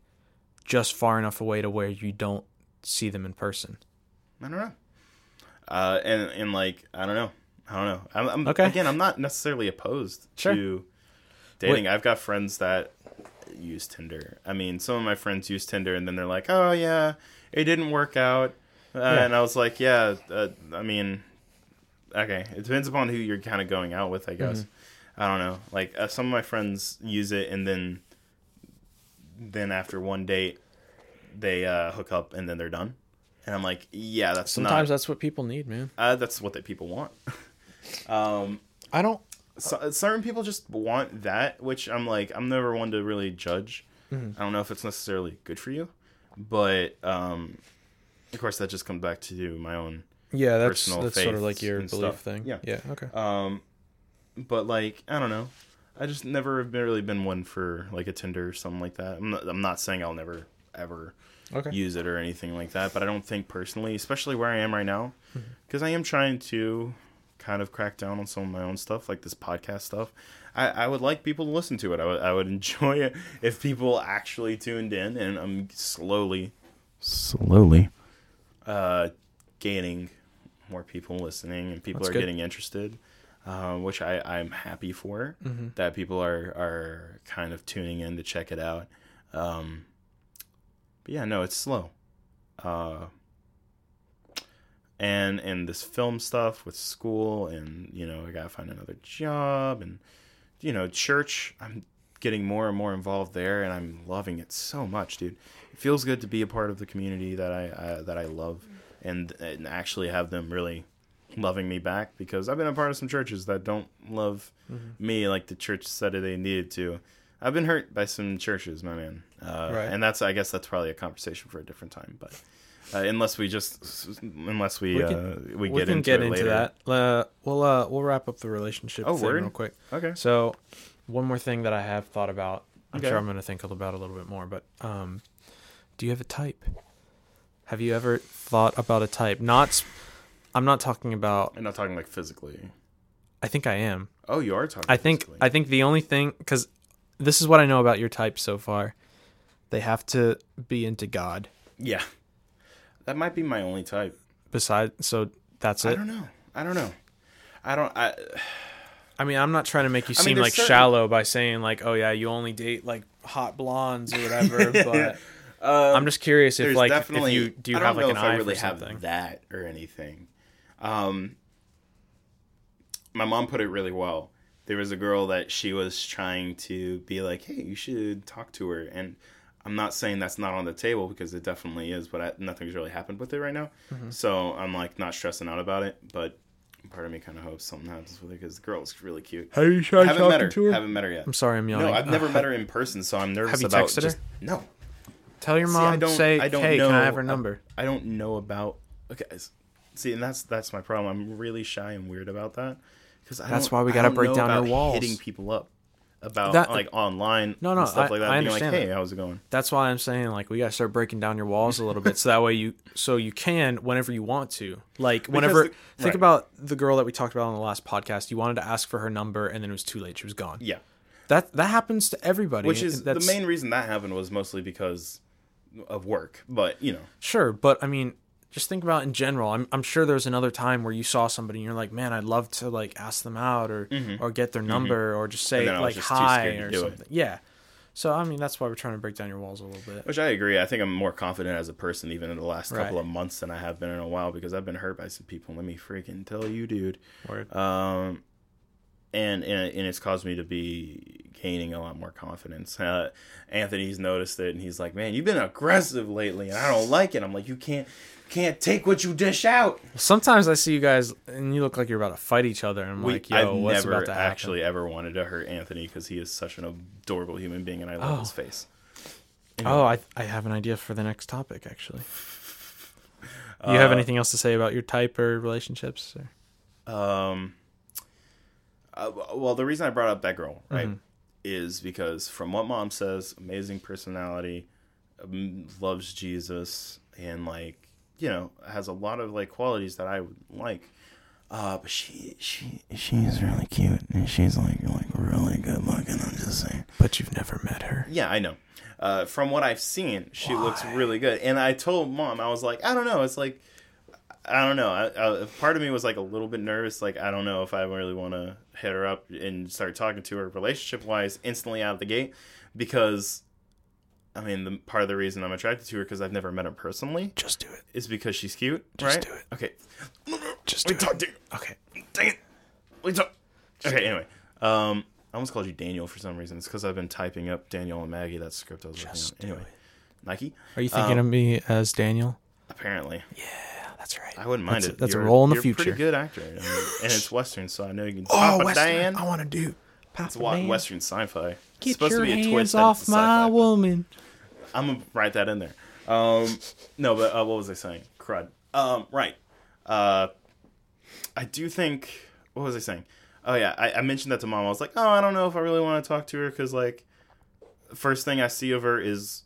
just far enough away to where you don't see them in person? I don't know. Uh, and and like I don't know. I don't know. I'm, I'm Okay. again. I'm not necessarily opposed Sure. to dating. I've got friends that use Tinder. I mean, some of my friends use Tinder, and then they're like, "Oh yeah, it didn't work out," uh, and I was like, "Yeah." Uh, I mean, okay. It depends upon who you're kind of going out with, I guess. I don't know. Like uh, some of my friends use it, and then then after one date, they uh, hook up, and then they're done. And I'm like, yeah, that's Sometimes not. that's what people need, man. Uh, that's what that people want. um, I don't. so, certain people just want that, which I'm like, I'm never one to really judge. Mm-hmm. I don't know if it's necessarily good for you, but um, of course that just comes back to my own. Yeah, that's Personal that's sort of like your belief stuff. thing. Yeah. Yeah. Okay. Um, but like, I don't know. I just never have been- really been one for like a Tinder or something like that. I'm not, I'm not saying I'll never ever Okay. use it or anything like that, but I don't think personally, especially where I am right now, Mm-hmm. because I am trying to kind of crack down on some of my own stuff, like this podcast stuff. I, I would like people to listen to it. I would, I would enjoy it if people actually tuned in, and I'm slowly, slowly, uh, gaining more people listening, and people That's are good. getting interested. Uh, which I, I'm happy for Mm-hmm. that people are, are kind of tuning in to check it out. Um, but yeah, no, it's slow. Uh, and and this film stuff with school, and you know, I gotta find another job, and you know, church. I'm getting more and more involved there, and I'm loving it so much, dude. It feels good to be a part of the community that I, I that I love, and and actually have them really loving me back because I've been a part of some churches that don't love me like the church said they needed to. I've been hurt by some churches, my man, uh, Right. and that's I guess that's probably a conversation for a different time. But uh, unless we just unless we We uh, can- we we get can into get into that. Uh, we'll uh, we'll wrap up the relationship Oh, thing word? real quick. Okay. So, one more thing that I have thought about. I'm Okay. sure I'm going to think about a little bit more, but um, do you have a type? Have you ever thought about a type? Not, I'm not talking about. I'm not talking like physically. I think I am. Oh, you are talking. I think physically. I think the only thing because this is what I know about your type so far. They have to be into God. yeah, that might be my only type. Besides, so that's it. I don't know. I don't know. I don't. I I mean, I'm not trying to make you I mean, seem there's like certain- shallow by saying like, oh yeah, you only date like hot blondes or whatever. but um, I'm just curious if like definitely. if you do you I have like an if eye I really for have something. that or anything. Um, my mom put it really well. There was a girl that she was trying to be like, "Hey, you should talk to her," and I'm not saying that's not on the table because it definitely is, but I, nothing's really happened with it right now. Mm-hmm. So I'm like not stressing out about it, but part of me kind of hopes something happens with her because the girl is really cute. Have you tried haven't met her. Haven't met her yet. I'm sorry, I'm yelling. No, I've never Uh, met her in person, so I'm nervous Have you about texted her? no. Tell your See, I mom. don't- say, I don't hey, can I have her number? I don't know about. Okay, see, and that's that's my problem. I'm really shy and weird about that because That's why we gotta break down your walls. hitting people up about That- like online. No, no, stuff I- like that. I being like, hey, that. how's it going? That's why I'm saying like we gotta start breaking down your walls a little bit, so that way you so you can whenever you want to. Like whenever the- think right. about the girl that we talked about on the last podcast. You wanted to ask for her number, and then it was too late. She was gone. Yeah, That that happens to everybody. which is That's, the main reason that happened was mostly because of work. But you know, Sure, but I mean, just think about in general. I'm I'm sure there's another time where you saw somebody and you're like, man, I'd love to like ask them out or or get their number or just say Mm-hmm. then I was like just hi or do it. something. Yeah. So I mean, that's why we're trying to break down your walls a little bit. which I agree. I think I'm more confident as a person even in the last couple of months than I have been in a while because I've been hurt by some people. Let me freaking tell you, dude. Word. um, and, and and it's caused me to be gaining a lot more confidence. Uh, Anthony's noticed it, and he's like, "Man, you've been aggressive lately, and I don't like it." I'm like, "You can't can't take what you dish out." Sometimes I see you guys and you look like you're about to fight each other. And I'm We, like, yo, I've what's never about to happen? actually ever wanted to hurt Anthony because he is such an adorable human being, and I love Oh. his face. Oh, I I have an idea for the next topic actually. you have Uh, anything else to say about your type or relationships? Or? Um. Uh, well, the reason I brought up that girl, right, Mhm. is because from what mom says, amazing personality, um, loves Jesus and like you know has a lot of like qualities that I would like. Uh, but she she she's really cute and she's like like really good looking. I'm just saying. But you've never met her. Yeah, I know. Uh, from what I've seen, she looks really good. And I told mom, I was like, I don't know. It's like, I don't know. I, I, part of me was like a little bit nervous. Like, I don't know if I really want to hit her up and start talking to her relationship wise instantly out of the gate. Because, I mean, the part of the reason I'm attracted to her because I've never met her personally Just do it. is because she's cute. Just right? do it. Okay. Just We do talk it. to Okay. Dang it. We talk. Okay. Anyway, um, I almost called you Daniel for some reason. It's because I've been typing up Daniel and Maggie. That script I was Just working on. Anyway, Nike. Are you thinking of me as Daniel? Apparently, Yeah, that's right. I wouldn't mind that's it. A, that's You're- a role in the you're future. A pretty good actor, I mean, and it's Western, so I know you can. Oh, Papa Western. Dan. I want to do. It's Papa wa- Dan. Western sci-fi. It's supposed your to be a hands twist off my woman. I'm gonna write that in there. Um, no, but uh, what was I saying? Crud. Um, right. Uh, I do think. What was I saying? Oh yeah, I, I mentioned that to mom. I was like, oh, I don't know if I really want to talk to her because like, first thing I see of her is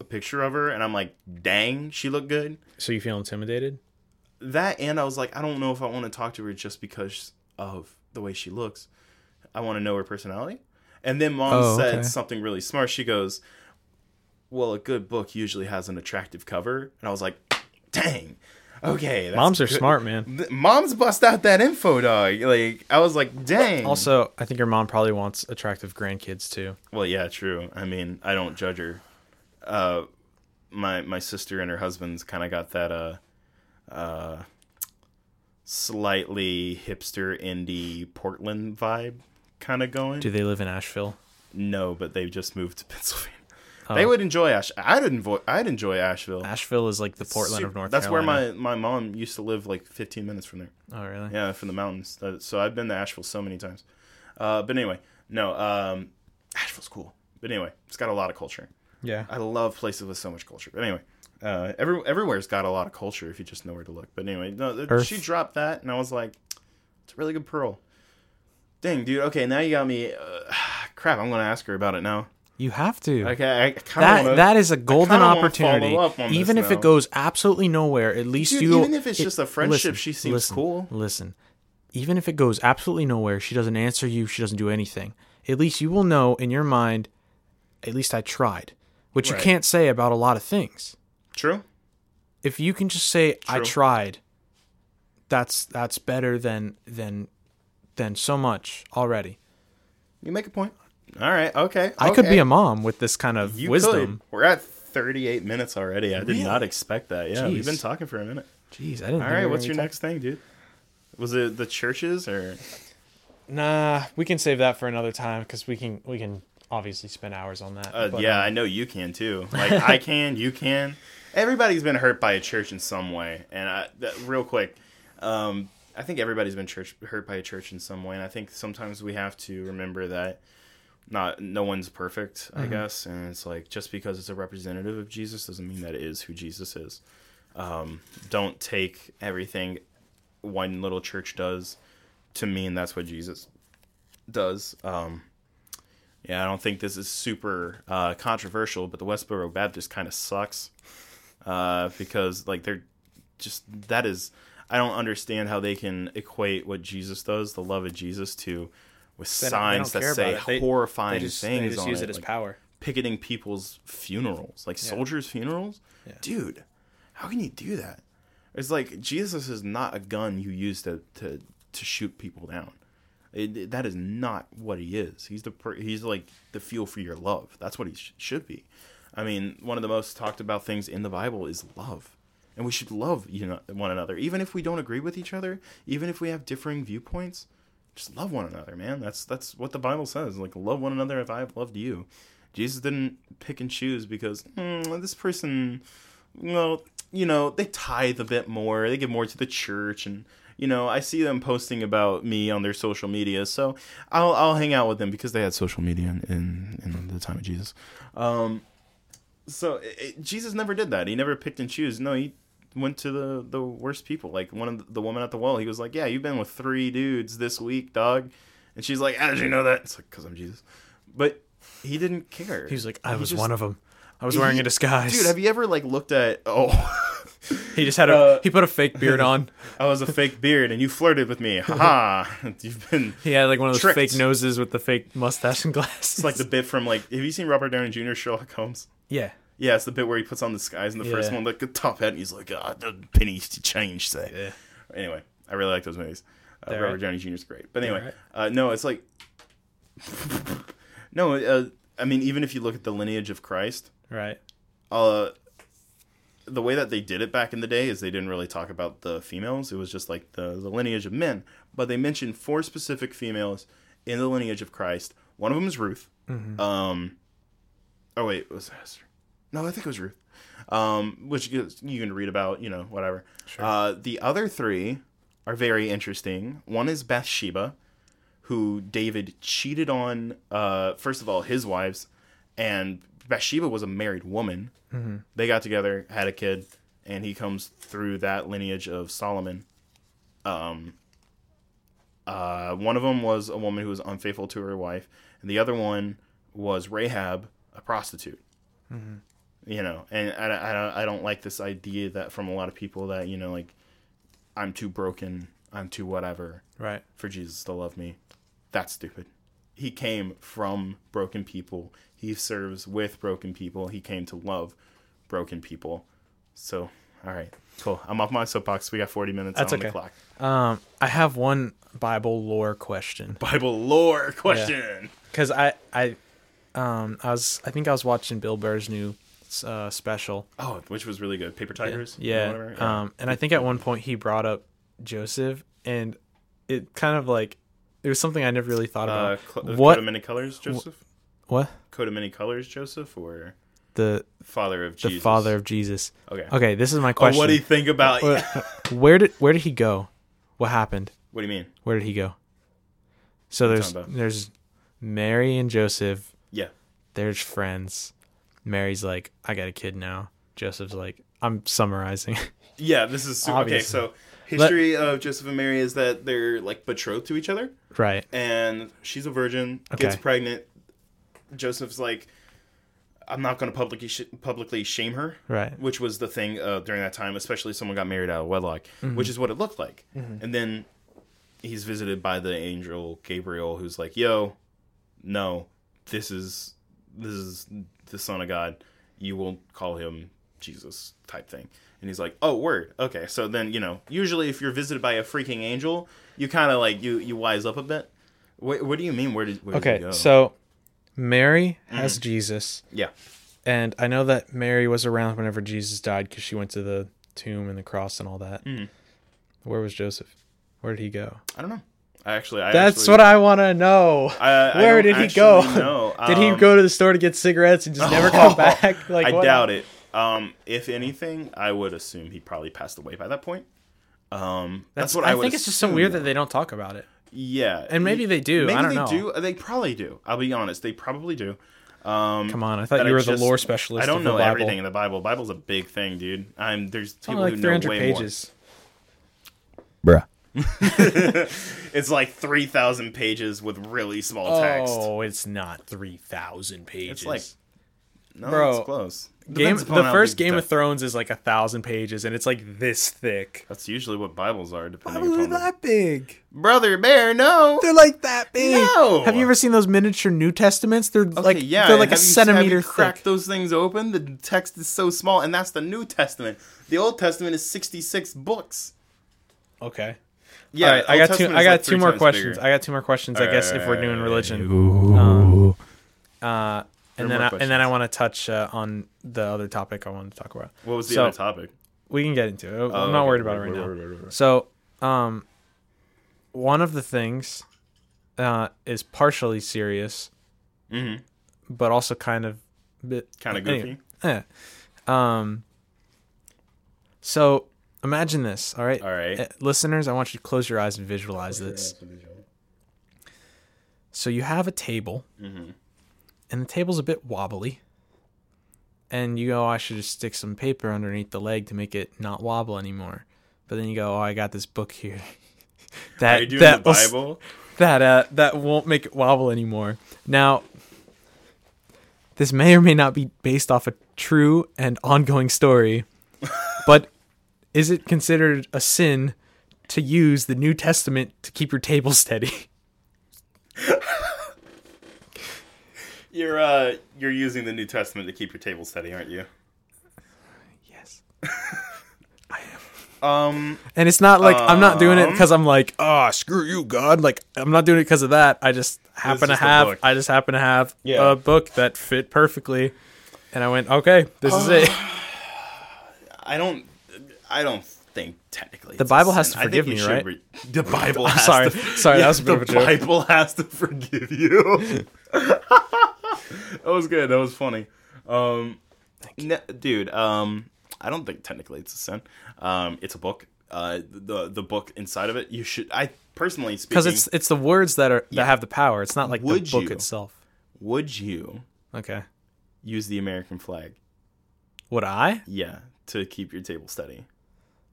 a picture of her, and I'm like, dang, she looked good. So you feel intimidated? That and I was like, I don't know if I want to talk to her just because of the way she looks. I want to know her personality. And then mom Oh, said okay. something really smart. She goes, "Well, a good book usually has an attractive cover." And I was like, "Dang, okay." Moms are good." smart, man. Moms bust out that info, dog. Like I was like, "Dang." Also, I think your mom probably wants attractive grandkids too. well, yeah, true. I mean, I don't judge her. Uh, my my sister and her husband's kind of got that uh, uh, slightly hipster indie Portland vibe kind of going. Do they live in Asheville? No, but they just moved to Pennsylvania. Oh. They would enjoy Ash. I'd enjoy. I'd enjoy Asheville. Asheville is like the Portland Super- of North That's Carolina. where my my mom used to live, like 15 minutes from there. Oh, really? Yeah, from the mountains. Uh, So I've been to Asheville so many times. Uh, but anyway, no. Um, Asheville's cool. But anyway, it's got a lot of culture. Yeah. I love places with so much culture. But anyway, uh, every everywhere's got a lot of culture if you just know where to look. But anyway, no, Earth. she dropped that, and I was like, it's a really good pearl. Dang, dude. Okay, now you got me. Uh, crap, I'm gonna ask her about it now. You have to. Okay, I kind that that is a golden opportunity. up on this Even if now. it goes absolutely nowhere, at least Dude, you. even if it's just a friendship, she seems listen, cool. Listen, even if it goes absolutely nowhere, she doesn't answer you. She doesn't do anything. At least you will know in your mind. At least I tried, which Right. you can't say about a lot of things. True. If you can just say I tried, that's that's better than than than so much already. You make a point. All right. Okay. I could be a mom with this kind of You wisdom. could. We're at 38 minutes already. I did Really? not expect that. Yeah, we've been talking for a minute. Jeez, I didn't. All we right. What's your next thing, dude? Was it the churches or? Nah, we can save that for another time because we can we can obviously spend hours on that. Uh, But, yeah, um, I know you can too. Like I can, you can. Everybody's been hurt by a church in some way. And I, that, real quick, um, I think everybody's been church hurt by a church in some way. And I think sometimes we have to remember that not no one's perfect. I guess, and it's like just because it's a representative of Jesus doesn't mean that it is who Jesus is. Um, don't take everything one little church does to mean that's what Jesus does. Um, yeah, I don't think this is super uh, controversial, but the Westboro Baptist kind of sucks uh, because like they're just that is I don't understand how they can equate what Jesus does, the love of Jesus, to with They signs that say. They- horrifying they just, things they just on use it, it as like power. picketing people's funerals, like soldiers' funerals. Yeah. Dude, how can you do that? It's like Jesus is not a gun you use to to, to shoot people down. It, it- that is not what he is. He's the he's like the fuel for your love. That's what he sh- should be. I mean, one of the most talked about things in the Bible is love, and we should love you know one another, even if we don't agree with each other, even if we have differing viewpoints. Just love one another, man. That's that's what the Bible says. Like love one another if I have loved you. Jesus didn't pick and choose because "Hmm, this person, well, you know, they tithe a bit more, they give more to the church, and you know, I see them posting about me on their social media, so I'll I'll hang out with them because they had social media in in, in the time of Jesus. Um, so it, it- Jesus never did that. He never picked and chose. No, he went to the the worst people. Like one of the, the woman at the well, he was like, "Yeah, you've been with three dudes this week, dog," and she's like, "How did you know that?" It's like, "Cause I'm Jesus," but he didn't care. He's like, I He was just- one of them. I was wearing a disguise. Dude, have you ever like looked at? Oh, he just had a Uh, he put a fake beard on. I was a fake beard, and you flirted with me. Haha! You've been. He had like one of those Tricked. fake noses with the fake mustache and glasses. It's like the bit from like. Have you seen Robert Downey Jr. Sherlock Holmes? yeah, Yeah, it's the bit where he puts on the skies in the first Yeah. one, like the top hat, and he's like, "Ah, the pennies to change." Say. yeah. Anyway, I really like those movies. Uh, They're Robert right. Downey Jr. is great, but anyway, uh, no, it's like, no, uh, I mean, even if you look at the lineage of Christ, Right. uh, the way that they did it back in the day is they didn't really talk about the females. It was just like the the lineage of men, but they mentioned four specific females in the lineage of Christ. One of them is Ruth. Um, oh wait, it was Esther? No, I think it was Ruth. Um, which you you can read about, you know, whatever. Uh, the other three are very interesting. One is Bathsheba, who David cheated on. Uh, first of all, his wives, and Bathsheba was a married woman. They got together, had a kid, and he comes through that lineage of Solomon. Um, uh, one of them was a woman who was unfaithful to her wife, and the other one was Rahab, a prostitute. You know, and I, I, don't- I don't like this idea that from a lot of people that you know like I'm too broken, I'm too whatever Right. for Jesus to love me. That's stupid. He came from broken people. He serves with broken people. He came to love broken people. So, all right, cool. I'm off my soapbox. We got 40 minutes That's on the okay. clock. Um, I have one Bible lore question Bible lore question. because I I um I was I think I was watching Bill Burr's new uh, special. Oh, which was really good. Paper Tigers. or Yeah. whatever? Um, and I think at one point he brought up Joseph, and it kind of like it was something I never really thought Uh, about. cl- what Coat of many colors, Joseph. what Coat of many colors, Joseph, or the father of the Jesus. father of Jesus? Okay. Okay, this is my Oh, question. what do you think about? Where- where did where did he go? What happened? what do you mean? Where did he go? So there's there's Mary and Joseph. Yeah. There's friends. Mary's like, I got a kid now. Joseph's like, I'm summarizing. Yeah, this is super, okay. Obviously. So history of Joseph and Mary is that they're like betrothed to each other, right. and she's a virgin, gets Okay. pregnant. Joseph's like, I'm not going to publicly sh- publicly shame her, Right. which was the thing uh, during that time, especially if someone got married out of wedlock, Mm-hmm. which is what it looked like. And then he's visited by the angel Gabriel, who's like, "Yo, no, this is this is the Son of God. You will call him Jesus." Type thing. And he's like, "Oh, word. Okay." So then you know, usually if you're visited by a freaking angel, you kind of like you you wise up a bit. What, what do you mean? Where did where did he Okay. go? So Mary has Mm-hmm. Jesus, yeah, and I know that Mary was around whenever Jesus died because she went to the tomb and the cross and all that. Mhm. Where was Joseph? Where did he go? I don't know. I actually, I That's actually, what I want to know. I, I Where don't did he go? actually know. Did he Um, go to the store to get cigarettes and just never come back? Like I what? doubt it. Um, if anything, I would assume he probably passed away by that point. Um, that's, what I, I, would think it's just so weird that they don't talk about it. yeah, And maybe they do. Maybe I don't they know. do. They probably do. I'll be honest. They probably do. Um, Come on, I thought but you I were the just- lore specialist. I don't of the know Bible. everything in the Bible. Bible's a big thing, dude. I'm there's people only like who know 300 way pages. Bruh. More. It's like three thousand pages with really small text. Oh, it's not 3,000 pages. like no, bro, it's close. Game, the first Game the of Thrones is like a thousand pages, and it's like this thick. That's usually what Bibles are, depending Bibles are upon the that big. brother bear. No, They're like that big. No. Have you ever seen those miniature New Testaments? They're Okay, like yeah, they're like a you- centimeter have you cracked thick. those things open. The text is so small, and that's the New Testament. The Old Testament is sixty-six books. Okay. Yeah, All right, I got two. I got like two more questions. bigger. I got two more questions. I guess if we're doing religion. Um, uh, and then I, and then I want to touch uh, on the other topic I wanted to talk about. What was the So- other topic? We can get into it. I'm Oh, not okay. worried about it right now. So, um, one of the things uh, is partially serious, Mm-hmm. but also kind of bit Kind of anyway. goofy. Eh. Um. So imagine this. All right, All right. Uh, listeners. I want you to close your eyes and visualize this. So you have a table, Mm-hmm. and the table's a bit wobbly. And you go, "Oh, I should just stick some paper underneath the leg to make it not wobble anymore. But then you go, oh, I got this book here. that Are you doing that the will Bible? that uh that won't make it wobble anymore. Now, this may or may not be based off a true and ongoing story. but is it considered a sin to use the New Testament to keep your table steady? You're uh you're using the New Testament to keep your table steady, aren't you? yes. I am. Um And it's not like I'm not doing it Um, because I'm like, oh, screw you, God. Like I'm not doing it because of that. I just happen to just a have. I just happen to have Yeah. a book that fit perfectly, and I went, okay, this is it. I don't I don't think technically The Bible has to forgive me, right? re- the Bible I'm has sorry. to Sorry, that was a bit the of a joke. Bible has to forgive you. that was good. That was funny. Um n- dude, um I don't think technically it's a sin. Um it's a book. Uh the the book inside of it you should I personally speaking Because it's it's the words that are Yeah. that have the power. It's not like Would the book you? itself. would you Okay. use the American flag? Would I? I Yeah, to keep your table steady.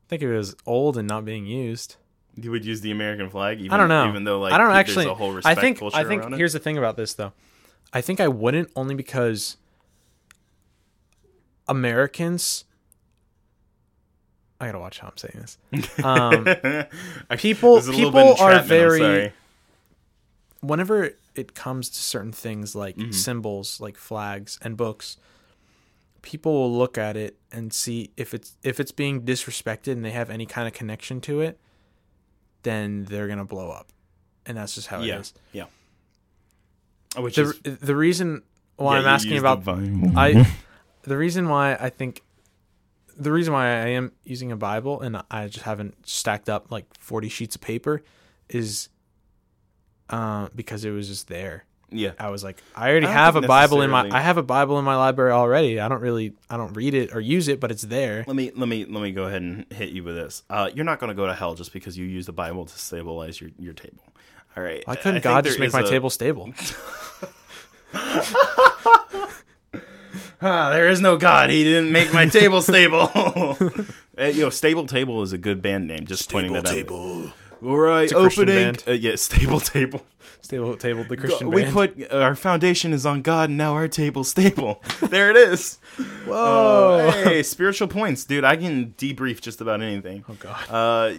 Think it was old and not being used. You would use the American flag, even, I don't know. Even though, like, I don't there's actually. a whole I respect think. culture I think here's the thing about this though. I think I wouldn't only because Americans. I gotta watch how I'm saying this. Um, people- this is a little people are very- whenever it comes to certain things like Mm-hmm. symbols, like flags and books, people will look at it and see if it's if it's being disrespected and they have any kind of connection to it, then they're gonna blow up, and that's just how Yeah, it is. yeah. Which The is the reason why yeah, I'm asking about the. I the reason why I think the reason why I am using a Bible and I just haven't stacked up like 40 sheets of paper is uh, because it was just there. Yeah. I was like, I already I have a Bible in my I have a Bible in my library already. I don't really I don't read it or use it, but it's there. Let me let me let me go ahead and hit you with this. Uh, you're not going to go to hell just because you use the Bible to stabilize your, your table. All right. Why couldn't think God just make my a- table stable? Ah, there is no God. He didn't make my table stable. Hey, yo, Stable Table is a good band name. Just pointing that out. All right, a Christian opening. Uh, yeah, Stable Table. Stable table the Christian we band. put our foundation is on God, and now our table's stable. there it is. Whoa. hey, spiritual points, dude. I can debrief just about anything. oh god. Uh,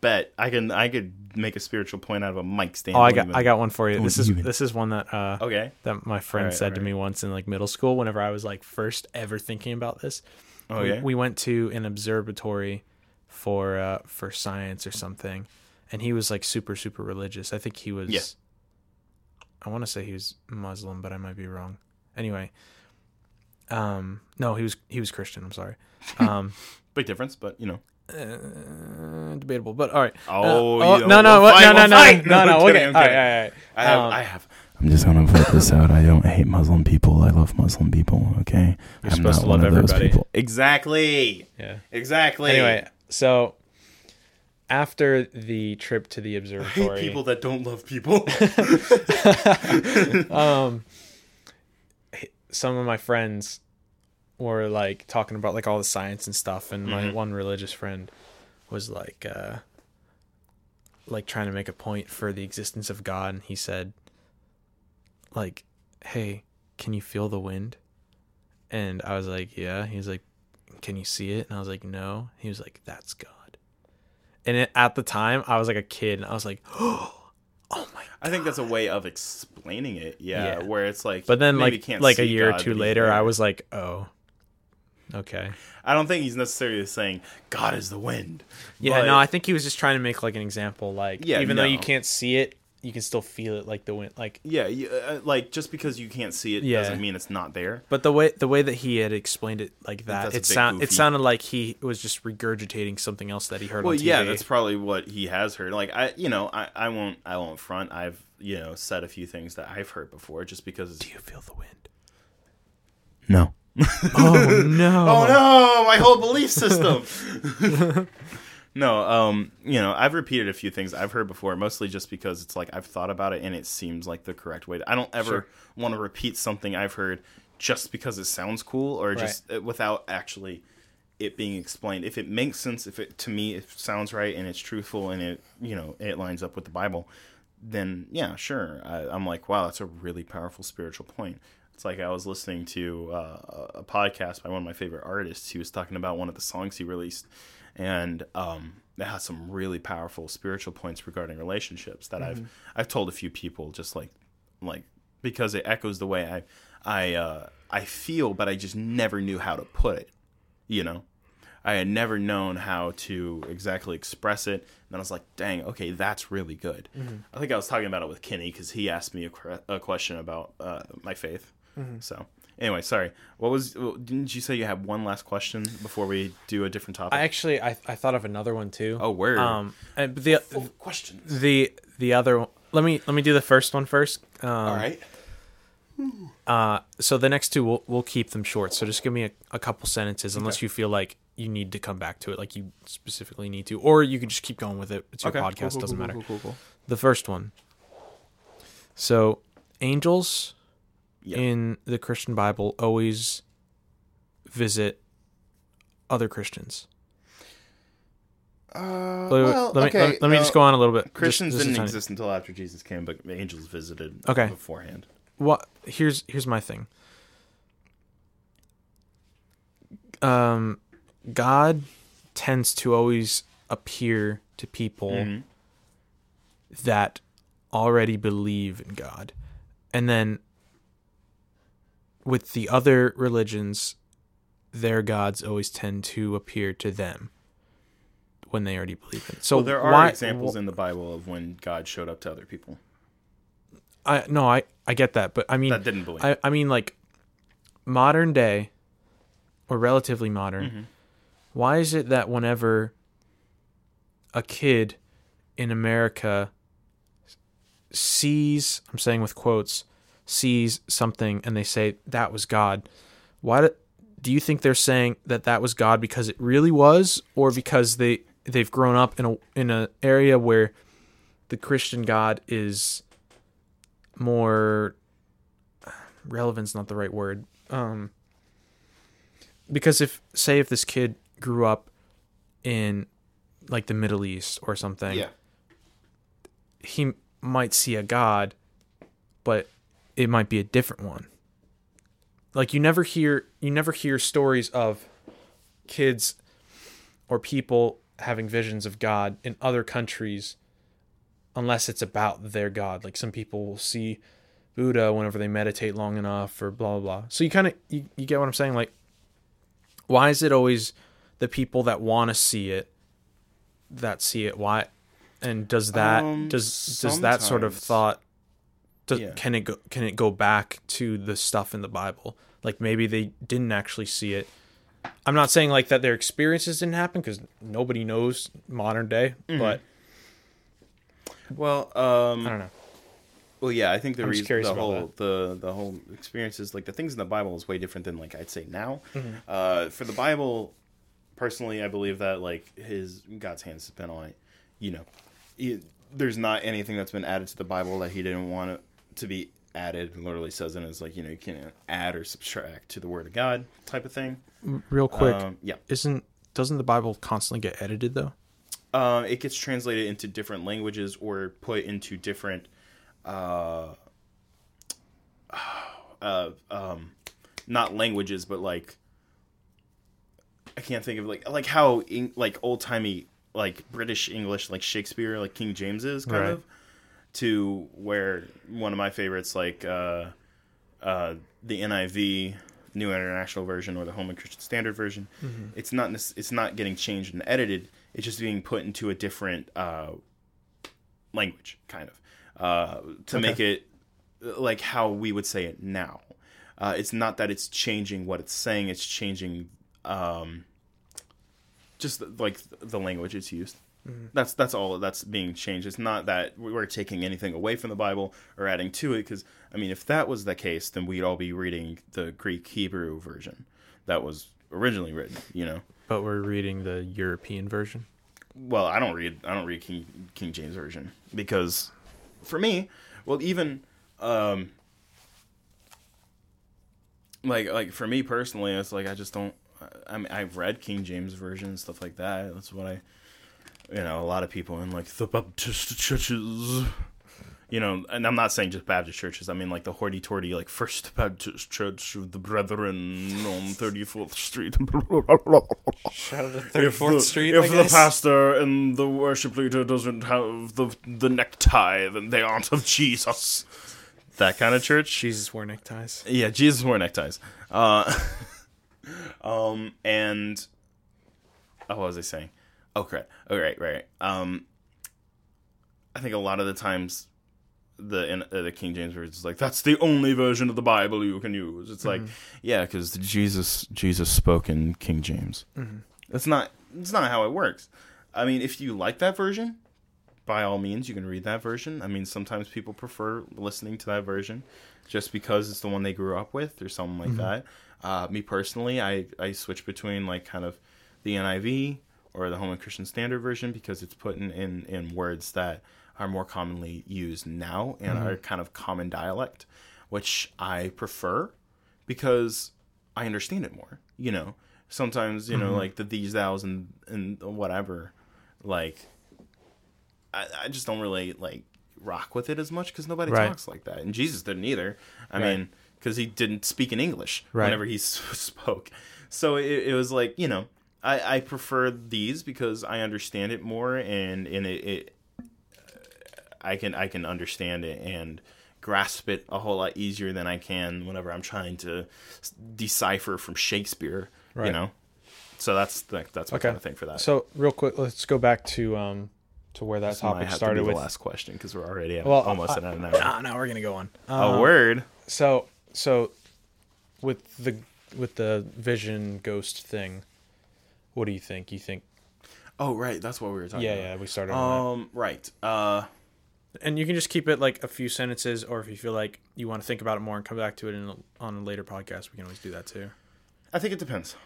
bet I can. I could make a spiritual point out of a mic stand. Oh, I got even- I got one for you. This is even. this is one that uh Okay. that my friend Alright, said to me once in like middle school whenever I was like first ever thinking about this. We- Okay. We, went to an observatory for uh for science or something and he was like super super religious. I think he was Yeah. I want to say he was Muslim, but I might be wrong. Anyway, um no, he was he was Christian, I'm sorry. Um Big difference, but you know. uh, debatable, but all right. Oh, Uh, you no, no, what, fight, no, no, we'll no, fight. no, no, I'm okay, kidding, all I'm right, all right. I have. Um, I have. I'm just gonna put this out. I don't hate Muslim people. I love Muslim people. Okay. You're supposed to love everybody. Exactly. Yeah. Exactly. Anyway, so after the trip to the observatory, hate people that don't love people. um, some of my friends were like talking about like all the science and stuff, and my Mhm. one religious friend was like, uh, like trying to make a point for the existence of God, and he said, like, "Hey, can you feel the wind?" And I was like, "Yeah." He was like, "Can you see it?" And I was like, "No." He was like, "That's God." And it, at the time, I was like a kid, and I was like, "Oh my God. I think that's a way of explaining it. Yeah, Yeah. where it's like, But then, like, like a year God, or two later. I was like, "Oh, okay." I don't think he's necessarily saying God is the wind. Yeah, But- no, I think he was just trying to make like an example. Like, Yeah, even though you can't see it, you can still feel it, like the wind. Like, Yeah, you, uh, like just because you can't see it Yeah. doesn't mean it's not there. but the way the way that he had explained it like that, it bit sound it sounded like he was just regurgitating something else that he heard Well, on TV. yeah, that's probably what he has heard. Like I, you know, I, I won't, I won't front. I've, you know, said a few things that I've heard before, just because. Do you feel the wind? no. Oh no! Oh no, my whole belief system. no, um, you know, I've repeated a few things I've heard before, mostly just because it's like I've thought about it and it seems like the correct way. To, I don't ever Sure. want to repeat something I've heard just because it sounds cool or just uh, without actually it being explained. If it makes sense, if it to me it sounds right and it's truthful and it you know it lines up with the Bible, then yeah, sure. I, I'm like, wow, that's a really powerful spiritual point. It's like I was listening to uh, a podcast by one of my favorite artists. He was talking about one of the songs he released, and um, it has some really powerful spiritual points regarding relationships that I've I've told a few people just like like because it echoes the way I I uh, I feel, but I just never knew how to put it. You know, I had never known how to exactly express it. And then I was like, dang, okay, that's really good. I think I was talking about it with Kenny because he asked me a, a question about uh, my faith. So, anyway, sorry. What was, didn't you say you had one last question before we do a different topic? I actually I, I thought of another one too. oh, word. Um, and the Full of questions. the the other one- let me let me do the first one first. Um, All right. Uh, so the next two we'll we'll keep them short. So just give me a, a couple sentences, unless Okay. you feel like you need to come back to it, like you specifically need to, or you can just keep going with it. It's your Okay. podcast, Cool, cool, doesn't cool, matter. cool, cool, cool. The first one. So angels Yeah. in the Christian Bible always visit other Christians. Uh, Let, me- well, let me, okay, let, me- let me just go on a little bit. Christians just a didn't exist until after Jesus came, but angels visited Okay. beforehand. what here's here's my thing um god tends to always appear to people Mhm. that already believe in god and then with the other religions their gods always tend to appear to them when they already believe in it. so well, there are why, examples in the Bible of when God showed up to other people I no I I get that but I mean that didn't believe. I, I mean, like modern day or relatively modern. Mm-hmm. Why is it that whenever a kid in America sees, I'm saying with quotes, sees something and they say that was God, why do, do you think they're saying that that was God because it really was, or because they they've grown up in a in a area where the Christian God is more relevant's not the right word. Um, because if say if this kid grew up in like the Middle East or something, yeah. he might see a god, but it might be a different one. Like you never hear you never hear stories of kids or people having visions of God in other countries unless it's about their god. Like some people will see Buddha whenever they meditate long enough or blah blah blah. So you kind of you, you get what I'm saying like why is it always the people that want to see it that see it why and does that Um, does does that sort of thought does, Yeah. can it go can it go back to the stuff in the bible like maybe they didn't actually see it i'm not saying like that their experiences didn't happen because nobody knows modern day Mm-hmm. but Well, um, i don't know Well, yeah, I think the I'm reason the whole the the whole experiences like the things in the Bible is way different than like I'd say now. Mm-hmm. Uh, for the Bible, personally, I believe that like his God's hands has been on it. You know, He- there's not anything that's been added to the Bible that he didn't want it to be added. Literally says in it is like you know you can't add or subtract to the Word of God type of thing. real quick Um, yeah, isn't doesn't the bible constantly get edited though uh, it gets translated into different languages or put into different uh, uh, um, not languages, but like I can't think of like like how in, like old timey like British English like Shakespeare like King James is kind Right. of to where one of my favorites like uh, uh, the NIV New International Version or the Holman Christian Standard Version. It's not it's not getting changed and edited. It's just being put into a different uh, language, kind of, uh, to make it uh, like how we would say it now. Uh, it's not that it's changing what it's saying; it's changing um, just like the language it's used. That's that's all that's being changed. It's not that we're taking anything away from the Bible or adding to it. Because I mean, if that was the case, then we'd all be reading the Greek Hebrew version that was originally written. You know. but we're reading the european version well i don't read i don't read king king james version because for me well even um like like for me personally it's like i just don't i mean i've read king james version and stuff like that that's what i you know a lot of people in like the baptist churches You know, and I'm not saying just Baptist churches. I mean like the hoity-toity, like First Baptist Church of the Brethren on 34th Street. Shout out to if the, if the pastor and the worship leader doesn't have the the necktie, then they aren't of Jesus. That kind of church. Jesus wore neckties. Yeah, Jesus wore neckties. Uh, um, and oh, what was I saying? Oh, correct. Oh, right, right. Um, I think a lot of the times the in, uh, the King James version is like that's the only version of the Bible you can use. It's like yeah, because Jesus Jesus spoke in King James. That's not that's not how it works. I mean, if you like that version, by all means, you can read that version. I mean, sometimes people prefer listening to that version just because it's the one they grew up with or something like that. Uh, me personally, I, I switch between like kind of the NIV or the Holman Christian Standard Version because it's put in, in, in words that are more commonly used now and mm-hmm. are kind of common dialect, which I prefer because I understand it more. You know, sometimes you know mm-hmm. like the these thous and and whatever, like I, I just don't really like rock with it as much because nobody Right. talks like that, and Jesus didn't either. I Right. mean, because he didn't speak in English Right. whenever he s- spoke, so it, it was like you know. I, I prefer these because I understand it more and, and it, it I can I can understand it and grasp it a whole lot easier than I can whenever I'm trying to decipher from Shakespeare. You know, so that's the, that's my Okay. kind of thing for that. So real quick, let's go back to um to where that This might topic have started to be with. the last question because we're already at Well, almost I- at an hour. Nah, no, we're gonna go on. a Um, word. So so with the with the vision ghost thing, what do you think? You think? Oh, right. That's what we were talking Yeah, about. yeah, we started on Um, right. Uh. And you can just keep it like a few sentences, or if you feel like you want to think about it more and come back to it in a, on a later podcast, we can always do that too. I think it depends.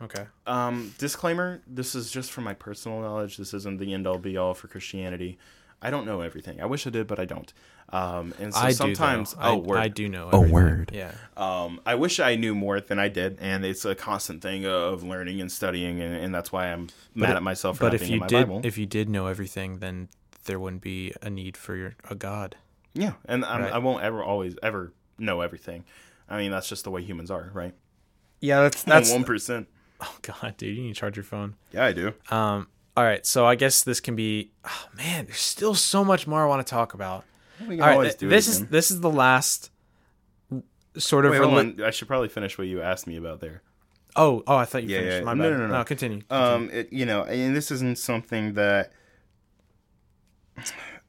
Okay. Um, disclaimer: This is just from my personal knowledge. This isn't the end all be all for Christianity. I don't know everything. I wish I did, but I don't. Um, and so I sometimes, do. Though. oh, I, word. I do know. Oh, everything. word. Yeah. Um, I wish I knew more than I did, and it's a constant thing of learning and studying, and, and that's why I'm mad it- at myself for But not if being in you my did, Bible. if you did know everything, then there wouldn't be a need for your, a god. yeah, and I'm, Right. I won't ever always ever know everything. I mean, that's just the way humans are, right? Yeah, that's that's. one percent. oh god, dude, you need to charge your phone. Yeah, I do. Um. All right, so I guess this can be. Oh, man, there's still so much more I want to talk about. We can All right, always th- do this it is this is the last sort of. Wait, on. I should probably finish what you asked me about there. Oh, oh, I thought you Yeah, finished. yeah. My No, bad. no, no, no. continue. Um, it, you know, and this isn't something that,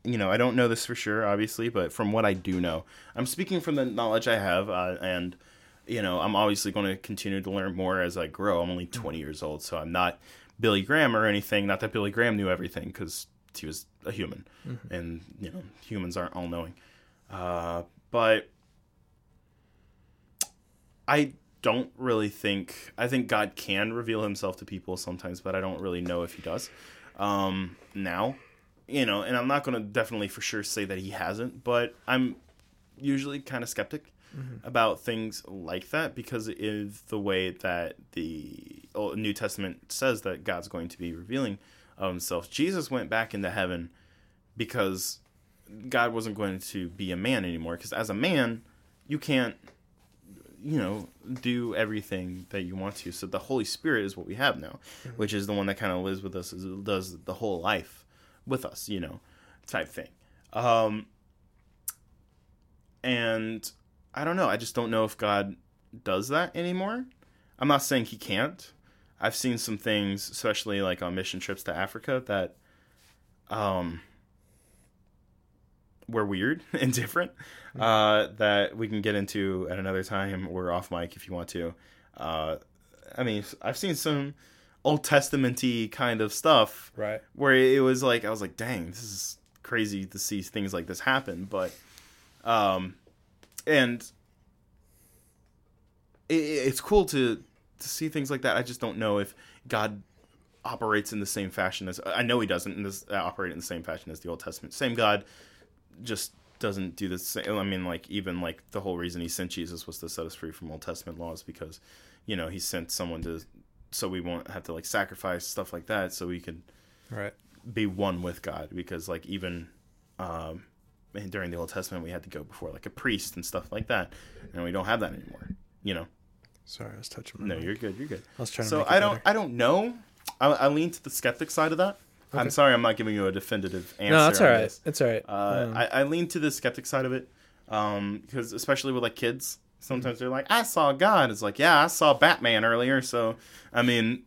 you know, I don't know this for sure, obviously, but from what I do know, I'm speaking from the knowledge I have, uh, and you know, I'm obviously going to continue to learn more as I grow. I'm only 20 years old, so I'm not Billy Graham or anything. Not that Billy Graham knew everything, because he was a human, and you know, humans aren't all knowing. Uh, but I don't really think I think God can reveal himself to people sometimes, but I don't really know if he does. Um now, you know, and I'm not going to definitely for sure say that he hasn't, but I'm usually kind of skeptic about things like that because it is the way that the Old- New Testament says that God's going to be revealing of himself. Jesus went back into heaven because God wasn't going to be a man anymore because as a man, you can't you know do everything that you want to. So the holy spirit is what we have now which is the one that kind of lives with us does the whole life with us you know type thing. Um and i don't know i just don't know if god does that anymore i'm not saying he can't i've seen some things especially like on mission trips to africa that um were weird and different uh, that we can get into at another time or off mic if you want to. Uh, I mean, I've seen some Old Testamenty kind of stuff Right. where it was like I was like, dang, this is crazy to see things like this happen. But, um, and it, it's cool to to see things like that. I just don't know if God operates in the same fashion as I know he doesn't in this, uh, operate in the same fashion as the Old Testament. Same God, just doesn't do the same. I mean, like even like the whole reason he sent Jesus was to set us free from Old Testament laws because, you know, he sent someone to so we won't have to like sacrifice stuff like that, so we can Right. be one with God because like even um during the Old Testament we had to go before like a priest and stuff like that, and we don't have that anymore. You know. Sorry, I was touching. My No, mic. you're good. You're good. I was trying to So make it I don't. better. I don't know. I, I lean to the skeptic side of that. I'm sorry, I'm not giving you a definitive answer. No, that's all right. this. It's all right. Uh, Um, I, I lean to the skeptic side of it, um, because especially with like kids, sometimes they're like, "I saw God." It's like, "Yeah, I saw Batman earlier." So, I mean,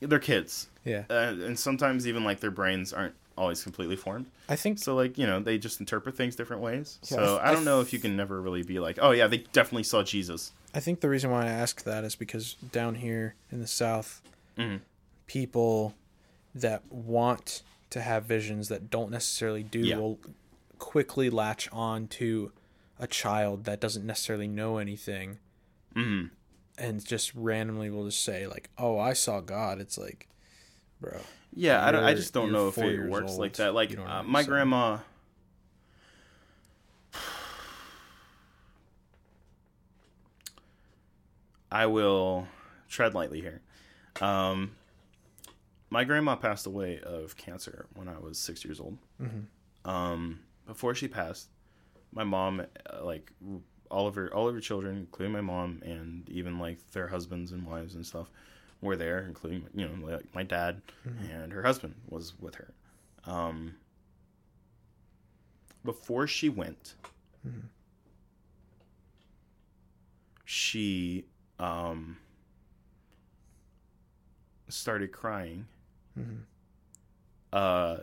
they're kids, yeah, uh, and sometimes even like their brains aren't always completely formed. I think So, like, you know, they just interpret things different ways. Yeah, So, I- I don't know if you can never really be like, "Oh yeah, they definitely saw Jesus." I think the reason why I ask that is because down here in the South, Mhm. people that want to have visions that don't necessarily do Yeah. will quickly latch on to a child that doesn't necessarily know anything hmm and just randomly will just say like, "Oh, I saw God." It's like, bro, Yeah, I, don't, I just don't know if it works old. like that. Like uh, my grandma. I will tread lightly here. Um, my grandma passed away of cancer when I was six years old. Um, before she passed, my mom, uh, like all of her, all of her children, including my mom, and even like their husbands and wives and stuff, were there, including you know like my dad and her husband was with her. Um, before she went, she um, started crying. Uh,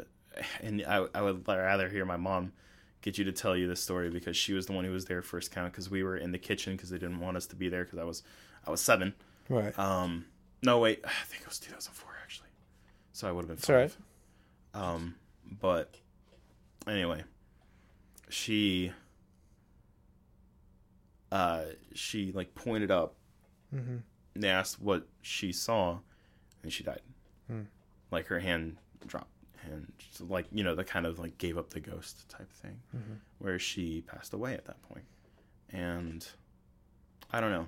and I, I would rather hear my mom get you to tell you this story because she was the one who was there first count because we were in the kitchen because they didn't want us to be there because I was I was seven. right? Um, no, wait, I think it was 2004 actually. So I would have been all right. five. Um, but anyway, she uh she like pointed up. Mhm. They asked what she saw, and she died. Hmm. Like her hand dropped, and just, like you know, the kind of like gave up the ghost type thing, Mhm. where she passed away at that point, and I don't know.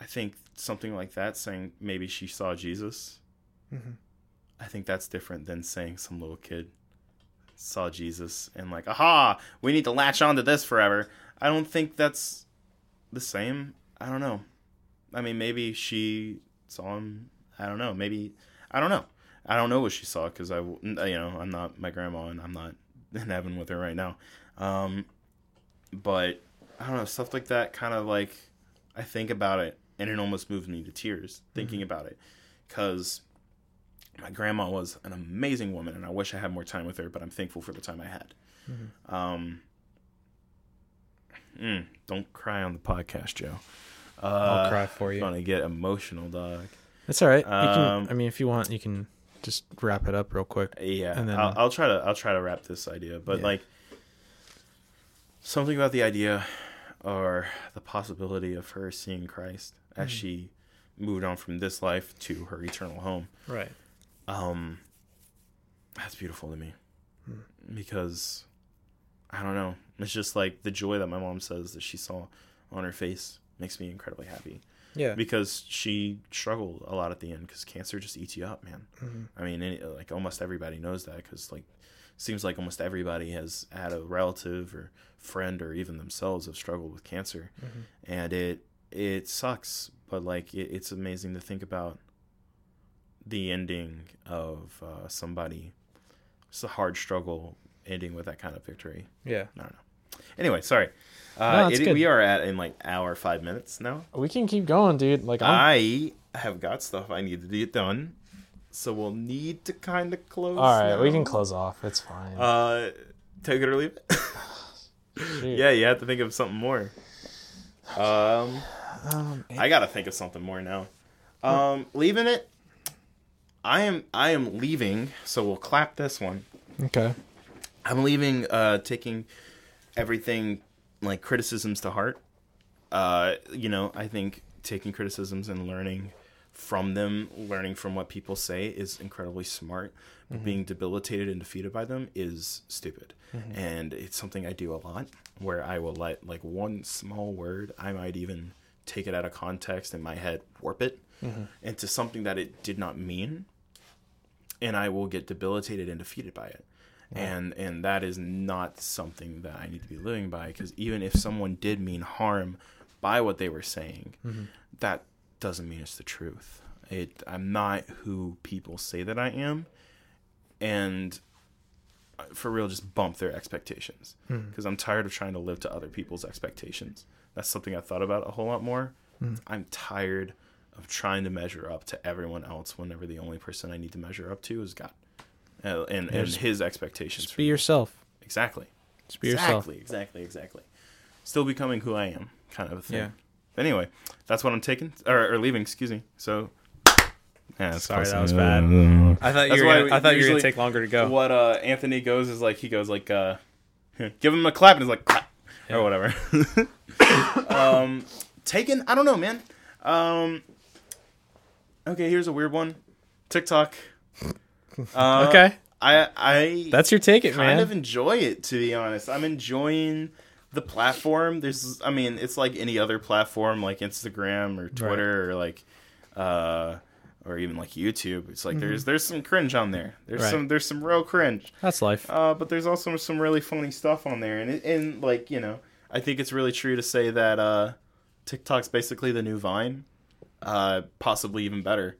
I think something like that, saying maybe she saw Jesus, Mhm. I think that's different than saying some little kid saw Jesus and like, aha, we need to latch on to this forever. I don't think that's the same. I don't know. I mean, maybe she saw him. I don't know. Maybe I don't know. I don't know what she saw because I, you know, I'm not my grandma and I'm not in heaven with her right now. Um, but I don't know stuff like that. Kind of like I think about it and it almost moved me to tears thinking about it because my grandma was an amazing woman and I wish I had more time with her, but I'm thankful for the time I had. Um, mm, don't cry on the podcast, Joe. Uh, I'll cry for you. i'm Gonna get emotional, dog. that's all right. You Um, can, I mean, if you want, you can just wrap it up real quick. Yeah, And then- I'll, I'll try to I'll try to wrap this idea, but Yeah. like something about the idea or the possibility of her seeing Christ as Mm-hmm. she moved on from this life to her eternal home. Right. Um, that's beautiful to me Hmm. because I don't know. It's just like the joy that my mom says that she saw on her face makes me incredibly happy Yeah. because she struggled a lot at the end because cancer just eats you up, man. Mhm. I mean, any, like almost everybody knows that because like seems like almost everybody has had a relative or friend or even themselves have struggled with cancer, Mhm. and it it sucks. But like it, it's amazing to think about the ending of uh, somebody. It's a hard struggle ending with that kind of victory. Yeah. I don't know. Anyway, sorry. Uh, it's it- we are at in like hour five minutes now. We can keep going, dude. Like, I'm, I have got stuff I need to get done, so we'll need to kind of close. all right, we can close off. It's fine. Uh, take it or leave it. Yeah, you have to think of something more. Um, Um, I gotta think of something more now. Um, leaving it. I am. I am leaving. So we'll clap this one. okay. I'm leaving. Uh, taking everything like criticisms to heart. Uh, you know, I think taking criticisms and learning from them, learning from what people say, is incredibly smart. But being debilitated and defeated by them is stupid. And it's something I do a lot, where I will let like one small word, I might even take it out of context in my head, warp it mm-hmm. into something that it did not mean, and I will get debilitated and defeated by it. and and that is not something that I need to be living by because even if someone did mean harm by what they were saying, mm-hmm. that doesn't mean it's the truth. It I'm not who people say that I am, and uh, for real, just bump their expectations hmm. because I'm tired of trying to live to other people's expectations. That's something I thought about a whole lot more. I'm tired of trying to measure up to everyone else whenever the only person I need to measure up to is God, uh, and and just- His expectations. Just be yourself. exactly, Just be yourself. exactly, exactly, exactly. Still becoming who I am, kind of a thing. Yeah. Anyway, that's what I'm taking or, or leaving. Excuse me. So. Yeah, Sorry, that was bad. I thought That's you were. Gonna, I thought you were gonna take longer to go. What uh, Anthony goes is like he goes like uh, give him a clap and he's like clap Yeah. or whatever. um, taken. I don't know, man. Um, okay, here's a weird one. TikTok. Uh, Okay, I I that's your take, it kind of enjoy it to be honest. I'm enjoying the platform. There's I mean, it's like any other platform like Instagram or Twitter or like uh or even like YouTube. It's like there's there's some cringe on there. There's Mm-hmm. Right. some there's some real cringe. that's life. Uh but there's also some really funny stuff on there and it, and like, you know, I think it's really true to say that uh TikTok's basically the new Vine. Uh possibly even better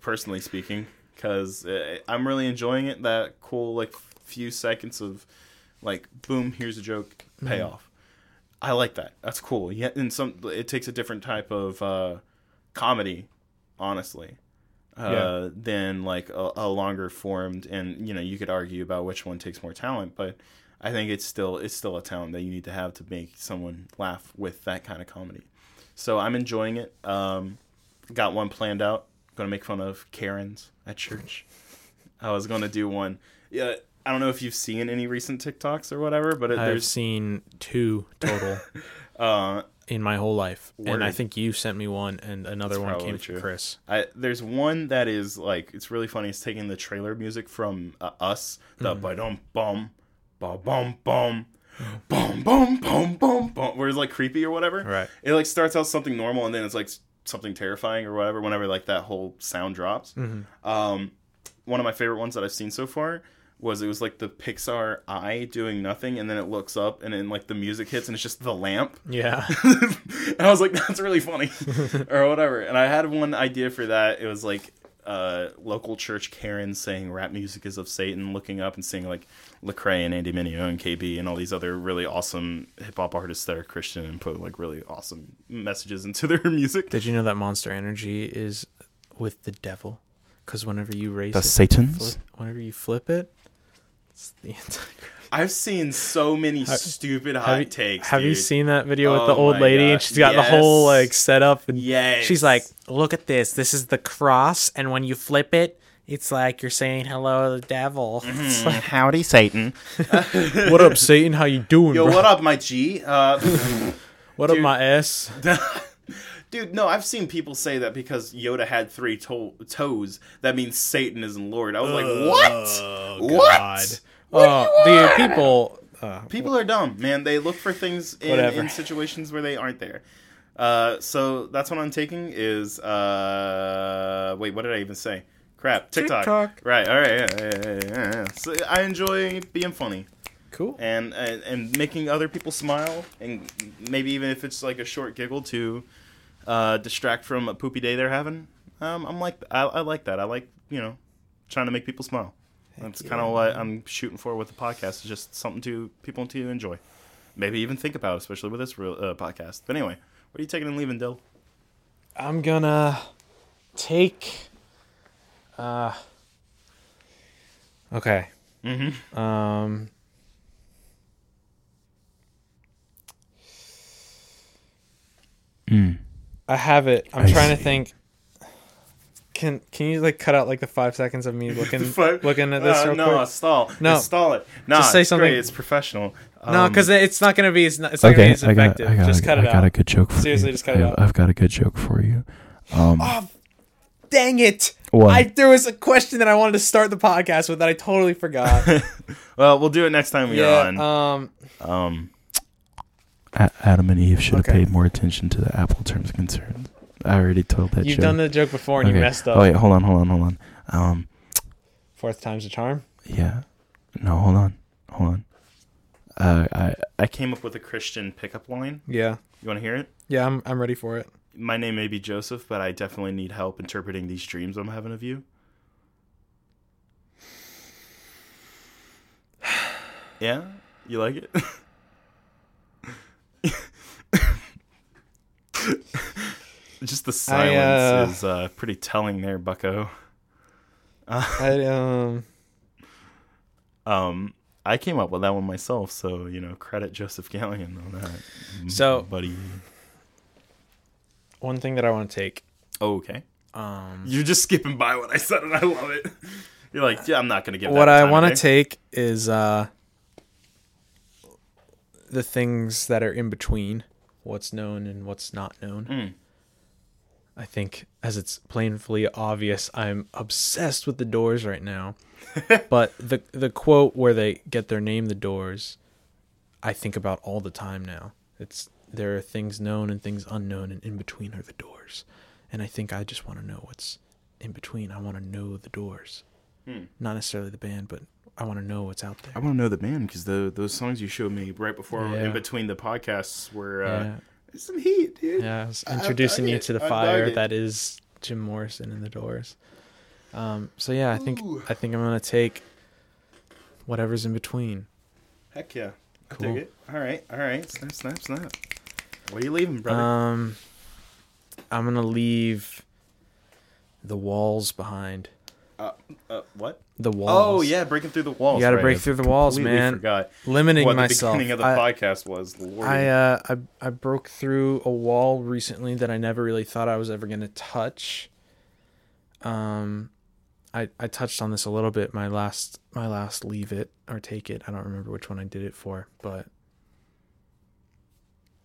personally speaking because i'm really enjoying it that cool like few seconds of like boom here's a joke payoff i like that that's cool yeah and some it takes a different type of uh comedy honestly uh Yeah. than like a, a longer formed and you know you could argue about which one takes more talent but i think it's still it's still a talent that you need to have to make someone laugh with that kind of comedy. So i'm enjoying it. Um got one planned out. Gonna make fun of karens at church. I was gonna do one. Yeah i don't know if you've seen any recent tiktoks or whatever but it, I've there's seen two total. Uh in my whole life, and I think you sent me one, and another one came true. from Chris. I, there's one that is like it's really funny. It's taking the trailer music from uh, Us, the Mm. ba dum bum, ba bum bum, bum bum bum bum bum, where it's like creepy or whatever. Right. It like starts out something normal and then it's like something terrifying or whatever. Whenever like that whole sound drops. Mm-hmm. Um, one of my favorite ones that I've seen so far was it was like the Pixar eye doing nothing and then it looks up and then like the music hits and it's just the lamp Yeah. and I was like, that's really funny, or whatever. And I had one idea for that. It was like uh, local church Karen saying rap music is of Satan, looking up and seeing like Lecrae and Andy Mineo and KB and all these other really awesome hip hop artists that are Christian and put like really awesome messages into their music. Did you know that Monster Energy is with the devil? Because whenever you raise the it, Satan's. flip, whenever you flip it, it's the Antichrist. I've seen so many stupid hot Have you, takes. have you seen that video with Oh the old lady God, and she's got the whole like setup and Yes. she's like, "Look at this. This is the cross, and when you flip it, it's like you're saying hello to the devil." It's like, "Howdy, Satan." what up, Satan? How you doing, Yo, bro? what up, my G? Uh, What up, my S? Dude, no, I've seen people say that because Yoda had three to- toes, that means Satan isn't Lord. I was like, what? What? Oh, dude, people. Uh, People are dumb, man. They look for things in, in situations where they aren't there. Uh, so that's what I'm taking is uh, wait, what did I even say? Crap, TikTok. TikTok. Right. All right. Yeah, yeah, yeah, yeah, yeah. So I enjoy being funny cool. and, and and making other people smile, and maybe even if it's like a short giggle to uh, distract from a poopy day they're having. Um, I'm like I, I like that. I like you know trying to make people smile. That's kind of what I'm shooting for with the podcast. Is just something to people to enjoy, maybe even think about, especially with this real, uh, podcast. But anyway, what are you taking and leaving, Dill? I'm gonna take. Uh. Okay. Mm-hmm. Um. I have it. I'm I trying to think. Can Can you like cut out like the five seconds of me looking Five- looking at this Uh, real no, quick? stall. No. Stall it. No, Just say it's something- Great. It's professional. no, Um, because it's not gonna be. It's not, it's not gonna be Okay, as I got, effective. I got, just cut I it got a good joke for you. Seriously, you. just cut it I've, out. I've got a good joke for you. Um, Oh, dang it! what? I there was a question that I wanted to start the podcast with that I totally forgot. well, we'll do it next time we're on. Um. Um, A- Adam and Eve should have paid more attention to the Apple terms of concern. I already told that You've joke. done the joke before and okay. you messed up. Oh wait, hold on, hold on, hold on. Um, Fourth time's a charm. yeah. No, hold on, hold on. Uh, I I came up with a Christian pickup line. Yeah. You want to hear it? Yeah, I'm I'm ready for it. My name may be Joseph, but I definitely need help interpreting these dreams I'm having of you. yeah, you like it? Just the silence uh, is uh, pretty telling there, Bucko. I um Um, I came up with that one myself, so you know, credit Joseph Gallion on that. So- buddy, one thing that I want to take. Oh, okay, Um you're just skipping by what I said, and I love it. You're like, yeah, I'm not gonna give. what I want to take is uh the things that are in between what's known and what's not known. Mm. I think as it's plainly obvious, I'm obsessed with the doors right now. but the the quote where they get their name the doors, I think about all the time now. It's there are things known and things unknown and in between are the doors. And I think I just want to know what's in between. I want to know the doors. Hmm. Not necessarily the band, but I want to know what's out there. I want to know the band because the those songs you showed me right before, Yeah. in between the podcasts, were uh, yeah. some heat, dude. Yeah, I was I- I introducing you it. to the fire that is Jim Morrison and the Doors. Um, so yeah, I think Ooh. I think I'm gonna take whatever's in between. Heck yeah, I Cool. dig it. All right, all right, snap, snap, snap. What are you leaving, brother? Um, I'm gonna leave the walls behind. Uh, uh, what? The walls. Oh yeah, breaking through the walls. You gotta right. break through the walls, man. Forgot limiting what the beginning of the I, podcast was. Lord. I uh I I broke through a wall recently that I never really thought I was ever gonna touch. Um, I I touched on this a little bit my last my last leave it or take it. I don't remember which one I did it for, but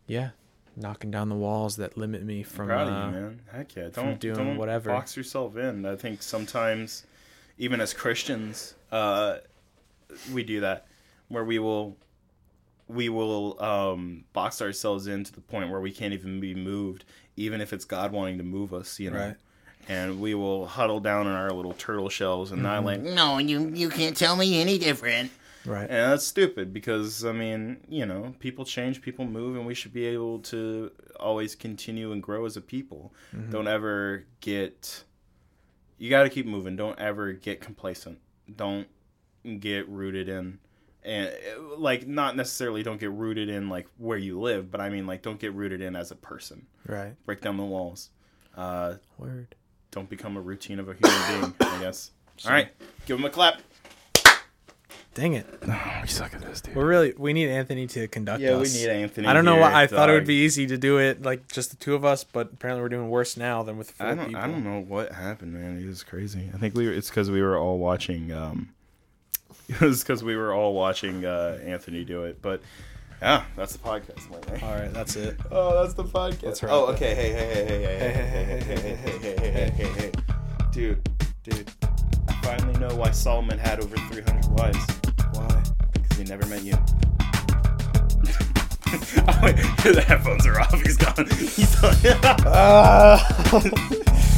yeah, knocking down the walls that limit me from proud uh, of you, man. Heck yeah, don't doing don't whatever. box yourself in. I think sometimes, even as Christians, uh, we do that, where we will, we will um, box ourselves in to the point where we can't even be moved, even if it's God wanting to move us. You know. Right. And we will huddle down in our little turtle shells and not like, No, you you can't tell me any different. Right. And that's stupid because I mean, you know, people change, people move, and we should be able to always continue and grow as a people. Don't ever get. You got to keep moving. Don't ever get complacent. Don't get rooted in, and like not necessarily don't get rooted in like where you live, but I mean like don't get rooted in as a person. Right. Break down the walls. Uh, Word. don't become a routine of a human being. I guess. All right, give him a clap. Dang it. Oh, we suck at this, dude. We're really we need Anthony to conduct us. Yeah, we need Anthony. I don't know here, why I thought it would be easy to do it like just the two of us, but apparently we're doing worse now than with four I don't. people. I don't know what happened, man. It was crazy. I think we. Were, it's because we were all watching. Um, it was because we were all watching uh, Anthony do it. But yeah, that's the podcast, my. All right, that's it. Oh, that's the podcast. Let's wrap oh, okay. Hey, hey, hey, hey, hey, hey, hey, hey, hey, hey, hey, hey, hey, hey, dude, dude. I finally know why Solomon had over 300 wives. Why? Because he never met you. oh, wait, the headphones are off. He's gone. He's gone. Ah.